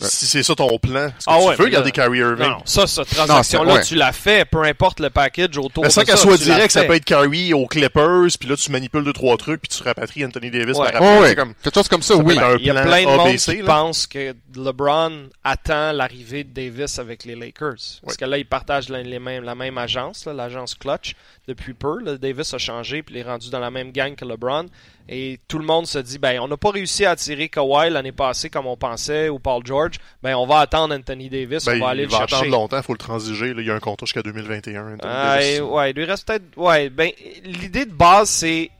Si c'est ça ton plan, est-ce que Ah tu ouais, veux mais garder là- Kyrie Irving? Non, ça, cette transaction-là, ouais. tu l'as fait, peu importe le package autour Mais de sans ça. qu'elle soit directe, ça peut être Kyrie aux Clippers, puis là tu manipules deux trois trucs, puis tu rapatries Anthony Davis Ouais. par Oh, après. ouais. C'est comme Quelque chose comme ça, oui. Il y a plein de monde ABC, qui là. pense que LeBron attend l'arrivée de Davis avec les Lakers. Parce que là, ils partagent la, les mêmes- la même agence, là, l'agence Clutch, depuis peu. Là, Davis a changé, puis il est rendu dans la même gang que LeBron. Et tout le monde se dit, ben, on n'a pas réussi à attirer Kawhi l'année passée comme on pensait, ou Paul George. Ben, on va attendre Anthony Davis, ben, on va aller il le va chercher. attendre longtemps, faut le transiger. Là, il y a un contrat jusqu'à 2021. Anthony Ah, Davis. et- ouais, il lui reste peut-être. Ouais, ben, l'idée de base, c'est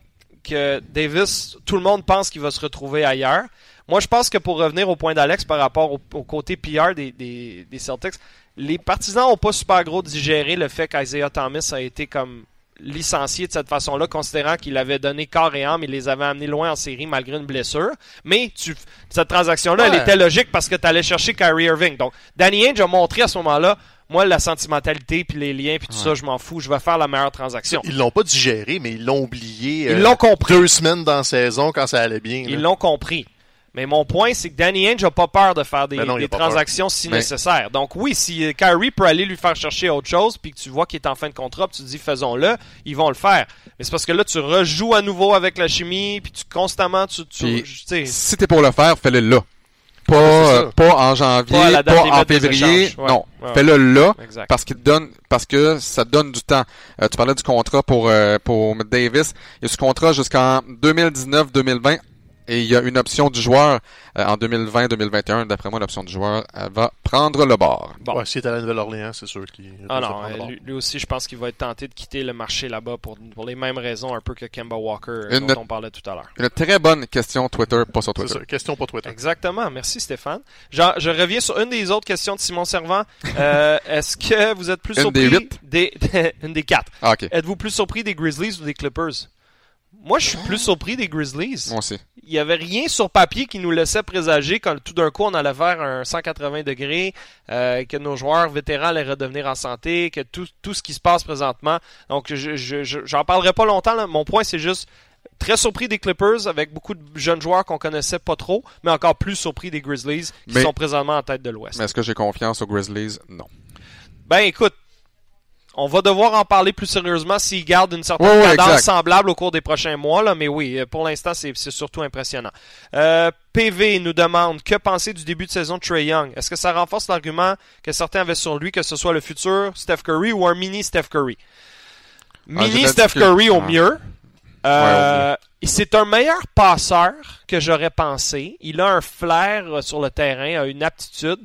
que Davis, tout le monde pense qu'il va se retrouver ailleurs. Moi, je pense que pour revenir au point d'Alex par rapport au, au côté PR des, des, des Celtics, les partisans n'ont pas super gros digéré le fait qu'Isaiah Thomas a été comme licencié de cette façon-là, considérant qu'il avait donné corps et âme, il les avait amenés loin en série malgré une blessure. Mais tu, cette transaction-là, elle était logique parce que tu allais chercher Kyrie Irving. Donc, Danny Ainge a montré à ce moment-là, moi, la sentimentalité, puis les liens, puis tout ça, je m'en fous, je vais faire la meilleure transaction. Ils l'ont pas digéré, mais ils l'ont oublié. Ils euh, l'ont compris. Deux semaines dans la saison quand ça allait bien. Ils l'ont compris. Mais mon point, c'est que Danny Ainge n'a pas peur de faire des, Ben non, des transactions si Mais- nécessaire. Donc oui, si Kyrie peut aller lui faire chercher autre chose, puis que tu vois qu'il est en fin de contrat, puis tu te dis faisons-le, ils vont le faire. Mais c'est parce que là, tu rejoues à nouveau avec la chimie, puis tu constamment, tu, tu, Puis, Si t'es pour le faire, fais-le là. Pas, euh, pas en janvier, Pas en février. Ouais. Non, Ouais. fais-le là exact. parce qu'il te donne parce que ça donne du temps. Euh, tu parlais du contrat pour euh, pour Davis. Il y a ce contrat jusqu'en 2019-2020 Et il y a une option du joueur euh, en 2020-2021. D'après moi, l'option du joueur elle va prendre le bord. Bon. Ouais, s'il est à la Nouvelle-Orléans, c'est sûr qu'il. Ah non, va prendre euh, le bord. lui, lui aussi, je pense qu'il va être tenté de quitter le marché là-bas pour, pour les mêmes raisons un peu que Kemba Walker euh, Une- dont on parlait tout à l'heure. Une très bonne question Twitter, pas sur Twitter. ça. Question pour Twitter. Exactement, merci Stéphane. Jean- je reviens sur une des autres questions de Simon Servant. Euh, Est-ce que vous êtes plus Une surpris des huit? des- une des quatre? Ah, ok. Êtes-vous plus surpris des Grizzlies ou des Clippers? Moi, je suis plus surpris des Grizzlies. Moi aussi. Il y avait rien sur papier qui nous laissait présager quand tout d'un coup on allait faire un 180 degrés, euh, que nos joueurs vétérans allaient redevenir en santé, que tout, tout ce qui se passe présentement. Donc, je, je, je- j'en parlerai pas longtemps. là. Mon point, c'est juste très surpris des Clippers avec beaucoup de jeunes joueurs qu'on connaissait pas trop, mais encore plus surpris des Grizzlies qui Mais- sont présentement en tête de l'Ouest. Mais est-ce que j'ai confiance aux Grizzlies? Non. Ben écoute, on va devoir en parler plus sérieusement s'ils gardent une certaine cadence exact. semblable au cours des prochains mois, là, mais oui, euh, pour l'instant, c'est surtout impressionnant. Euh, PV nous demande que penser du début de saison de Trey Young? Est-ce que ça renforce l'argument que certains avaient sur lui, que ce soit le futur Steph Curry ou un mini Steph Curry? Mini j'aurais Steph que- Curry au Ah. mieux. Euh, C'est un meilleur passeur que j'aurais pensé. Il a un flair euh, sur le terrain, a une aptitude.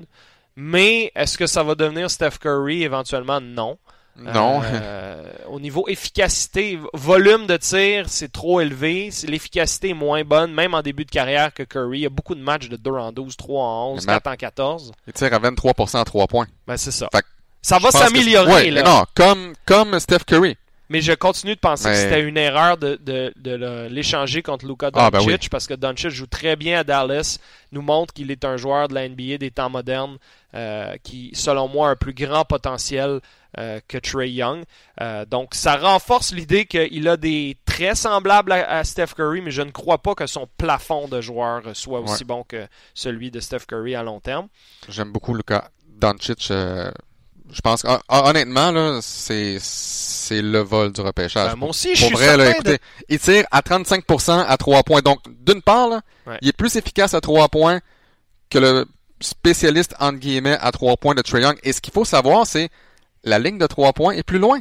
Mais est-ce que ça va devenir Steph Curry éventuellement? Non. Non. Euh, au niveau efficacité, volume de tir, c'est trop élevé. L'efficacité est moins bonne, même en début de carrière que Curry. Il y a beaucoup de matchs de 2 en 12, 3 en 11, Mais 4 en 14. Il tire à 23% à 3 points. Ben, c'est ça. Fait Ça va s'améliorer, Ouais, là. non, comme, comme Steph Curry. Mais je continue de penser que c'était une erreur de, de, de l'échanger contre Luka Ah, Doncic ben oui. parce que Doncic joue très bien à Dallas, nous montre qu'il est un joueur de la NBA des temps modernes euh, qui, selon moi, a un plus grand potentiel euh, que Trey Young. Euh, donc, ça renforce l'idée qu'il a des traits semblables à, à Steph Curry, mais je ne crois pas que son plafond de joueur soit aussi Ouais. bon que celui de Steph Curry à long terme. J'aime beaucoup Doncic. euh, je pense hon- honnêtement, là, c'est, c'est le vol du repêchage. Ben, moi aussi, je Pour suis vrai, là, de- écoutez, il tire à 35% à 3 points. Donc, d'une part, là, Ouais. il est plus efficace à 3 points que le spécialiste, entre guillemets, à 3 points de Trae Young. Et ce qu'il faut savoir, c'est la ligne de 3 points est plus loin.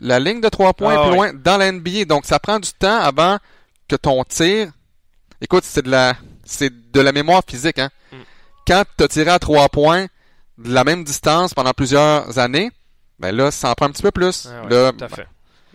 La ligne de 3 points Ah est plus ouais. loin dans la NBA. Donc, ça prend du temps avant que ton tir... Écoute, c'est de la, c'est de la mémoire physique, hein. Mm. Quand tu as tiré à 3 points de la même distance pendant plusieurs années, ben là, ça en prend un petit peu plus. Ah Là, tout à fait.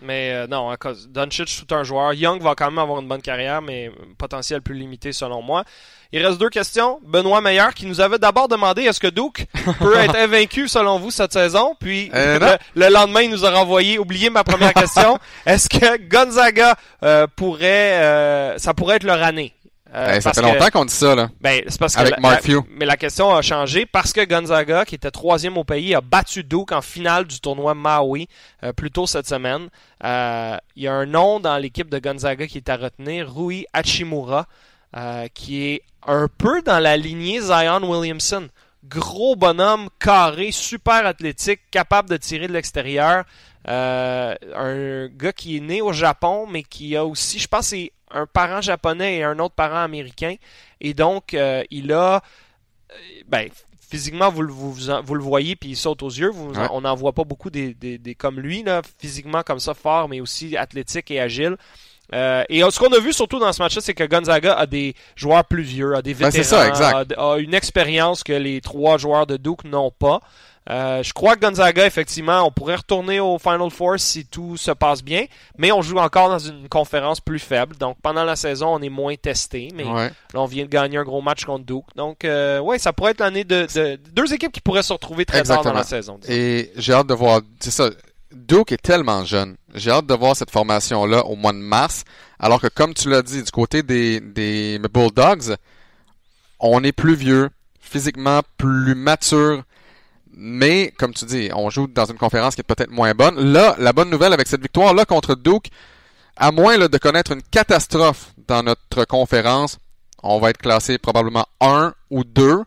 Mais euh, non, à cause Doncic, c'est un joueur. Young va quand même avoir une bonne carrière, mais potentiel plus limité selon moi. Il reste deux questions. Benoît Meilleur qui nous avait d'abord demandé est-ce que Duke peut être invaincu selon vous cette saison? Puis Euh, le, le lendemain, il nous a renvoyé. Oubliez ma première question. est-ce que Gonzaga euh, pourrait, euh, ça pourrait être leur année? Euh, Hey, ça fait que- longtemps qu'on dit ça, là. ben, c'est parce que Avec la- Mark la- mais la question a changé parce que Gonzaga, qui était troisième au pays, a battu Duke en finale du tournoi Maui euh, plus tôt cette semaine. Euh, Il y a un nom dans l'équipe de Gonzaga qui est à retenir, Rui Hachimura, qui est un peu dans la lignée Zion Williamson. Gros bonhomme, carré, super athlétique, capable de tirer de l'extérieur. Un gars qui est né au Japon, mais qui a aussi, je pense, c'est un parent japonais et un autre parent américain. Et donc, euh, il a, euh, ben, physiquement, vous, le- vous, vous, en- vous le voyez, puis il saute aux yeux. Vous- Ouais. On n'en voit pas beaucoup des, des, des comme lui, là, physiquement comme ça, fort, mais aussi athlétique et agile. Euh, et ce qu'on a vu surtout dans ce match-là, c'est que Gonzaga a des joueurs plus vieux, a des Ben, vétérans, ça, exact. A, a une expérience que les trois joueurs de Duke n'ont pas. Euh, je crois que Gonzaga, effectivement, on pourrait retourner au Final Four si tout se passe bien, mais on joue encore dans une conférence plus faible. Donc pendant la saison, on est moins testé, mais Ouais. là, on vient de gagner un gros match contre Duke. Donc, euh, ouais, ça pourrait être l'année de, de- deux équipes qui pourraient se retrouver très tard dans la saison. disons. Et j'ai hâte de voir. C'est ça. Duke est tellement jeune. J'ai hâte de voir cette formation-là au mois de mars. Alors que, comme tu l'as dit, du côté des, des Bulldogs, on est plus vieux, physiquement plus mature. Mais, comme tu dis, on joue dans une conférence qui est peut-être moins bonne. Là, la bonne nouvelle avec cette victoire-là contre Duke, à moins de connaître une catastrophe dans notre conférence, on va être classé probablement 1 ou 2.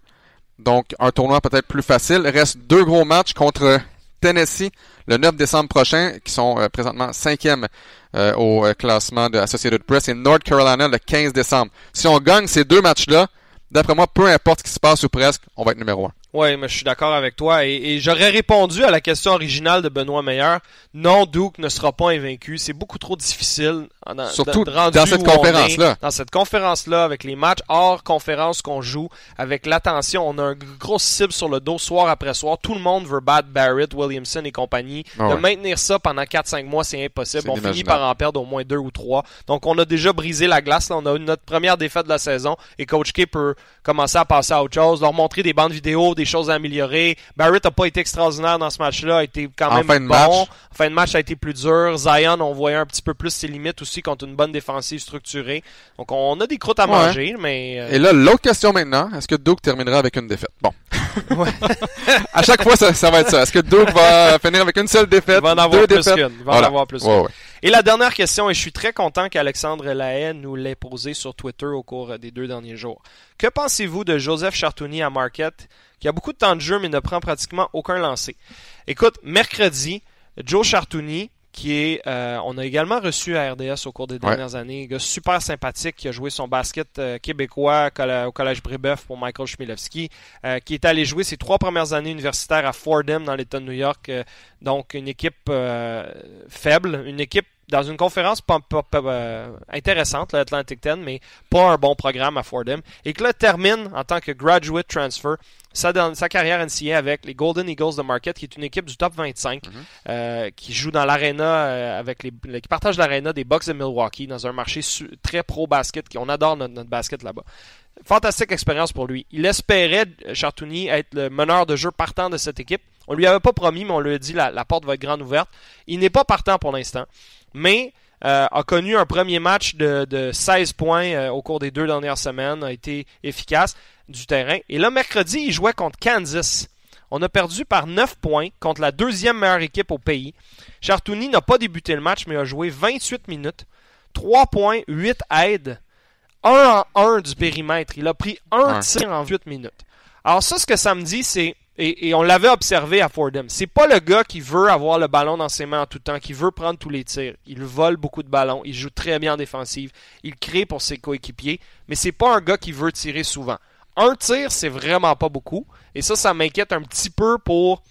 Donc, un tournoi peut-être plus facile. Il reste deux gros matchs contre Tennessee le 9 décembre prochain, qui sont euh, présentement cinquième euh, au euh, classement de Associated Press, et North Carolina le 15 décembre. Si on gagne ces deux matchs-là, d'après moi, peu importe ce qui se passe ou presque, on va être numéro un. Oui, mais je suis d'accord avec toi. Et, et j'aurais répondu à la question originale de Benoît Meilleur. Non, Duke ne sera pas invaincu. C'est beaucoup trop difficile. Dans, Surtout de- rendu dans cette conférence-là. Dans cette conférence-là, avec les matchs hors conférence qu'on joue, avec l'attention, on a une grosse cible sur le dos soir après soir. Tout le monde veut battre Barrett, Williamson et compagnie. Ah de ouais. maintenir ça pendant 4-5 mois, c'est impossible. On finit par en perdre au moins deux ou trois. Donc, on a déjà brisé la glace. Là. On a eu notre première défaite de la saison. Et Coach K peut commencer à passer à autre chose, leur montrer des bandes vidéo, des choses à améliorer. Barrett n'a pas été extraordinaire dans ce match-là. A été quand En même fin de bon. match. En fin de match, a été plus dur. Zion, on voyait un petit peu plus ses limites aussi contre une bonne défensive structurée. Donc, on a des croûtes à Ouais. manger, mais... euh, Et là, l'autre question maintenant, est-ce que Duke terminera avec une défaite? Bon. Ouais. à chaque fois, ça, ça va être ça. Est-ce que Duke va finir avec une seule défaite? Il va en avoir deux plus défaites? qu'une. Il va en Voilà. avoir plus Ouais, ouais. Et la dernière question, et je suis très content qu'Alexandre Lahaye nous l'ait posée sur Twitter au cours des deux derniers jours. Que pensez-vous de Joseph Chartouni à Marquette, qui a beaucoup de temps de jeu mais ne prend pratiquement aucun lancer? Écoute, mercredi, Joe Chartouni, qui est, euh, on a également reçu à RDS au cours des dernières années, un gars super sympathique qui a joué son basket euh, québécois au Collège Brébeuf pour Michael Chmielewski, euh, qui est allé jouer ses trois premières années universitaires à Fordham dans l'État de New York, euh, donc une équipe faible, une équipe dans une conférence euh, intéressante, l'Atlantic 10, mais pas un bon programme à Fordham, et que là termine en tant que graduate transfer sa, sa carrière NCA avec les Golden Eagles de Marquette, qui est une équipe du top 25, euh, qui joue dans l'aréna euh, avec les, qui partage l'aréna des Bucks de Milwaukee dans un marché su- très pro basket, qui on adore notre, notre basket là-bas. Fantastique expérience pour lui. Il espérait, Chartouni, être le meneur de jeu partant de cette équipe. On lui avait pas promis, mais on lui a dit la, la porte va être grande ouverte. Il n'est pas partant pour l'instant, mais euh, a connu un premier match de, de 16 points euh, au cours des deux dernières semaines, a été efficace du terrain. Et là, mercredi, il jouait contre Kansas. On a perdu par 9 points contre la deuxième meilleure équipe au pays. Chartouni n'a pas débuté le match, mais a joué 28 minutes. 3 points, 8 aides. 1 en 1 du périmètre. Il a pris un tir en 8 minutes. Alors ça, ce que ça me dit, c'est, et, on l'avait observé à Fordham, c'est pas le gars qui veut avoir le ballon dans ses mains en tout temps, qui veut prendre tous les tirs. Il vole beaucoup de ballons, il joue très bien en défensive, il crée pour ses coéquipiers, mais c'est pas un gars qui veut tirer souvent. Un tir, c'est vraiment pas beaucoup, et ça, ça m'inquiète un petit peu pour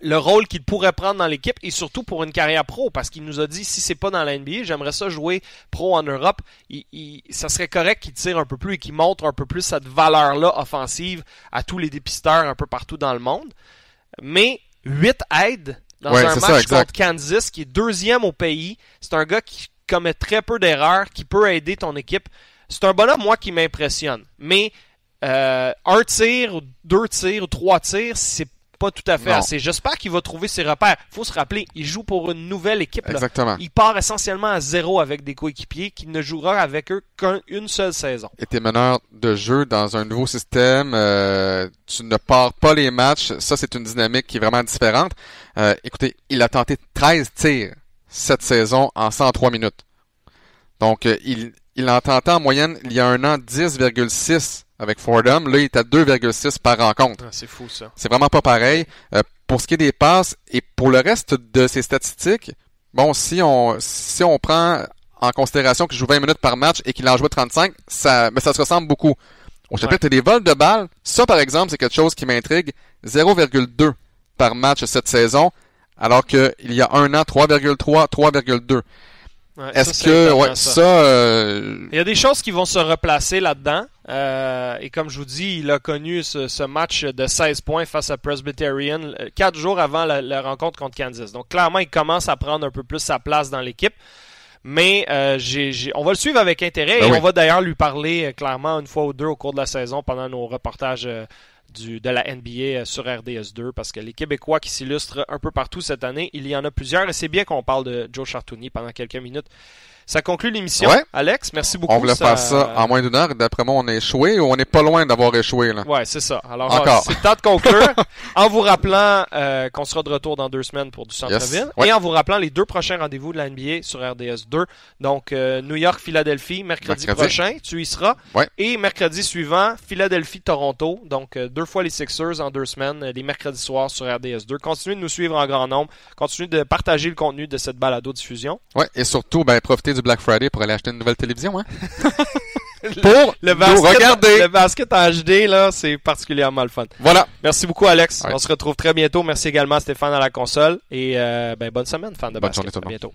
le rôle qu'il pourrait prendre dans l'équipe et surtout pour une carrière pro parce qu'il nous a dit si c'est pas dans la NBA, j'aimerais ça jouer pro en Europe. Il, il- ça serait correct qu'il tire un peu plus et qu'il montre un peu plus cette valeur-là offensive à tous les dépisteurs un peu partout dans le monde. Mais 8 aides dans Ouais, un match ça, contre Kansas qui est deuxième au pays. C'est un gars qui commet très peu d'erreurs, qui peut aider ton équipe. C'est un bonhomme, moi, qui m'impressionne. Mais euh, un tir, ou deux tirs, ou trois tirs, c'est pas tout à fait Non. assez. J'espère qu'il va trouver ses repères. faut se rappeler, il joue pour une nouvelle équipe. là. Exactement. Il part essentiellement à zéro avec des coéquipiers qui ne jouera avec eux qu'une seule saison. Et t'es meneur de jeu dans un nouveau système, euh, tu ne pars pas les matchs, ça c'est une dynamique qui est vraiment différente. Euh, écoutez, il a tenté 13 tirs cette saison en 103 minutes. Donc euh, il, il en tentait en moyenne il y a un an 10,6 avec Fordham, là il est à 2,6 par rencontre. Ah, c'est fou ça. C'est vraiment pas pareil. Euh, pour ce qui est des passes et pour le reste de ses statistiques, bon, si on si on prend en considération qu'il joue 20 minutes par match et qu'il en joue 35, ça, mais ça se ressemble beaucoup. Au chapitre des vols de balles, ça par exemple, c'est quelque chose qui m'intrigue. 0,2 par match cette saison, alors qu'il y a un an, 3,3, 3,2. Ouais, Est-ce que ouais, ça, euh, Il y a des choses qui vont se replacer là-dedans. Euh, et comme je vous dis, il a connu ce, ce match de 16 points face à Presbyterian euh, quatre jours avant la, la rencontre contre Kansas. Donc clairement, il commence à prendre un peu plus sa place dans l'équipe. Mais euh, j'ai- j'ai- on va le suivre avec intérêt Ben et oui. on va d'ailleurs lui parler clairement une fois ou deux au cours de la saison pendant nos reportages euh, de la NBA euh, sur RDS2 parce que les Québécois qui s'illustrent un peu partout cette année, il y en a plusieurs et c'est bien qu'on parle de Joe Chartouni pendant quelques minutes. Ça conclut l'émission. Ouais. Alex, merci beaucoup. on voulait faire ça en moins d'une heure. D'après moi, on a échoué ou on n'est pas loin d'avoir échoué là. Ouais, c'est ça. Alors, Encore. euh, c'est le temps de conclure en vous rappelant euh, qu'on sera de retour dans deux semaines pour du centre-ville Yes. Ouais. et en vous rappelant les deux prochains rendez-vous de la NBA sur RDS 2. Donc, euh, New York-Philadelphie, mercredi, Mercredi. prochain, tu y seras. Ouais. Et mercredi suivant, Philadelphie-Toronto. Donc, euh, deux fois les Sixers en deux semaines, les mercredis soirs sur RDS 2. Continuez de nous suivre en grand nombre. Continuez de partager le contenu de cette balado-diffusion. Ouais, et surtout, ben, profitez du Black Friday pour aller acheter une nouvelle télévision, hein? pour Le nous basket, regarder. le basket en HD, là, c'est particulièrement le fun. Voilà. Merci beaucoup, Alex. Ouais. On se retrouve très bientôt. Merci également à Stéphane à la console. Et euh, ben, bonne semaine, fan de Bonne basket. journée tout À bientôt.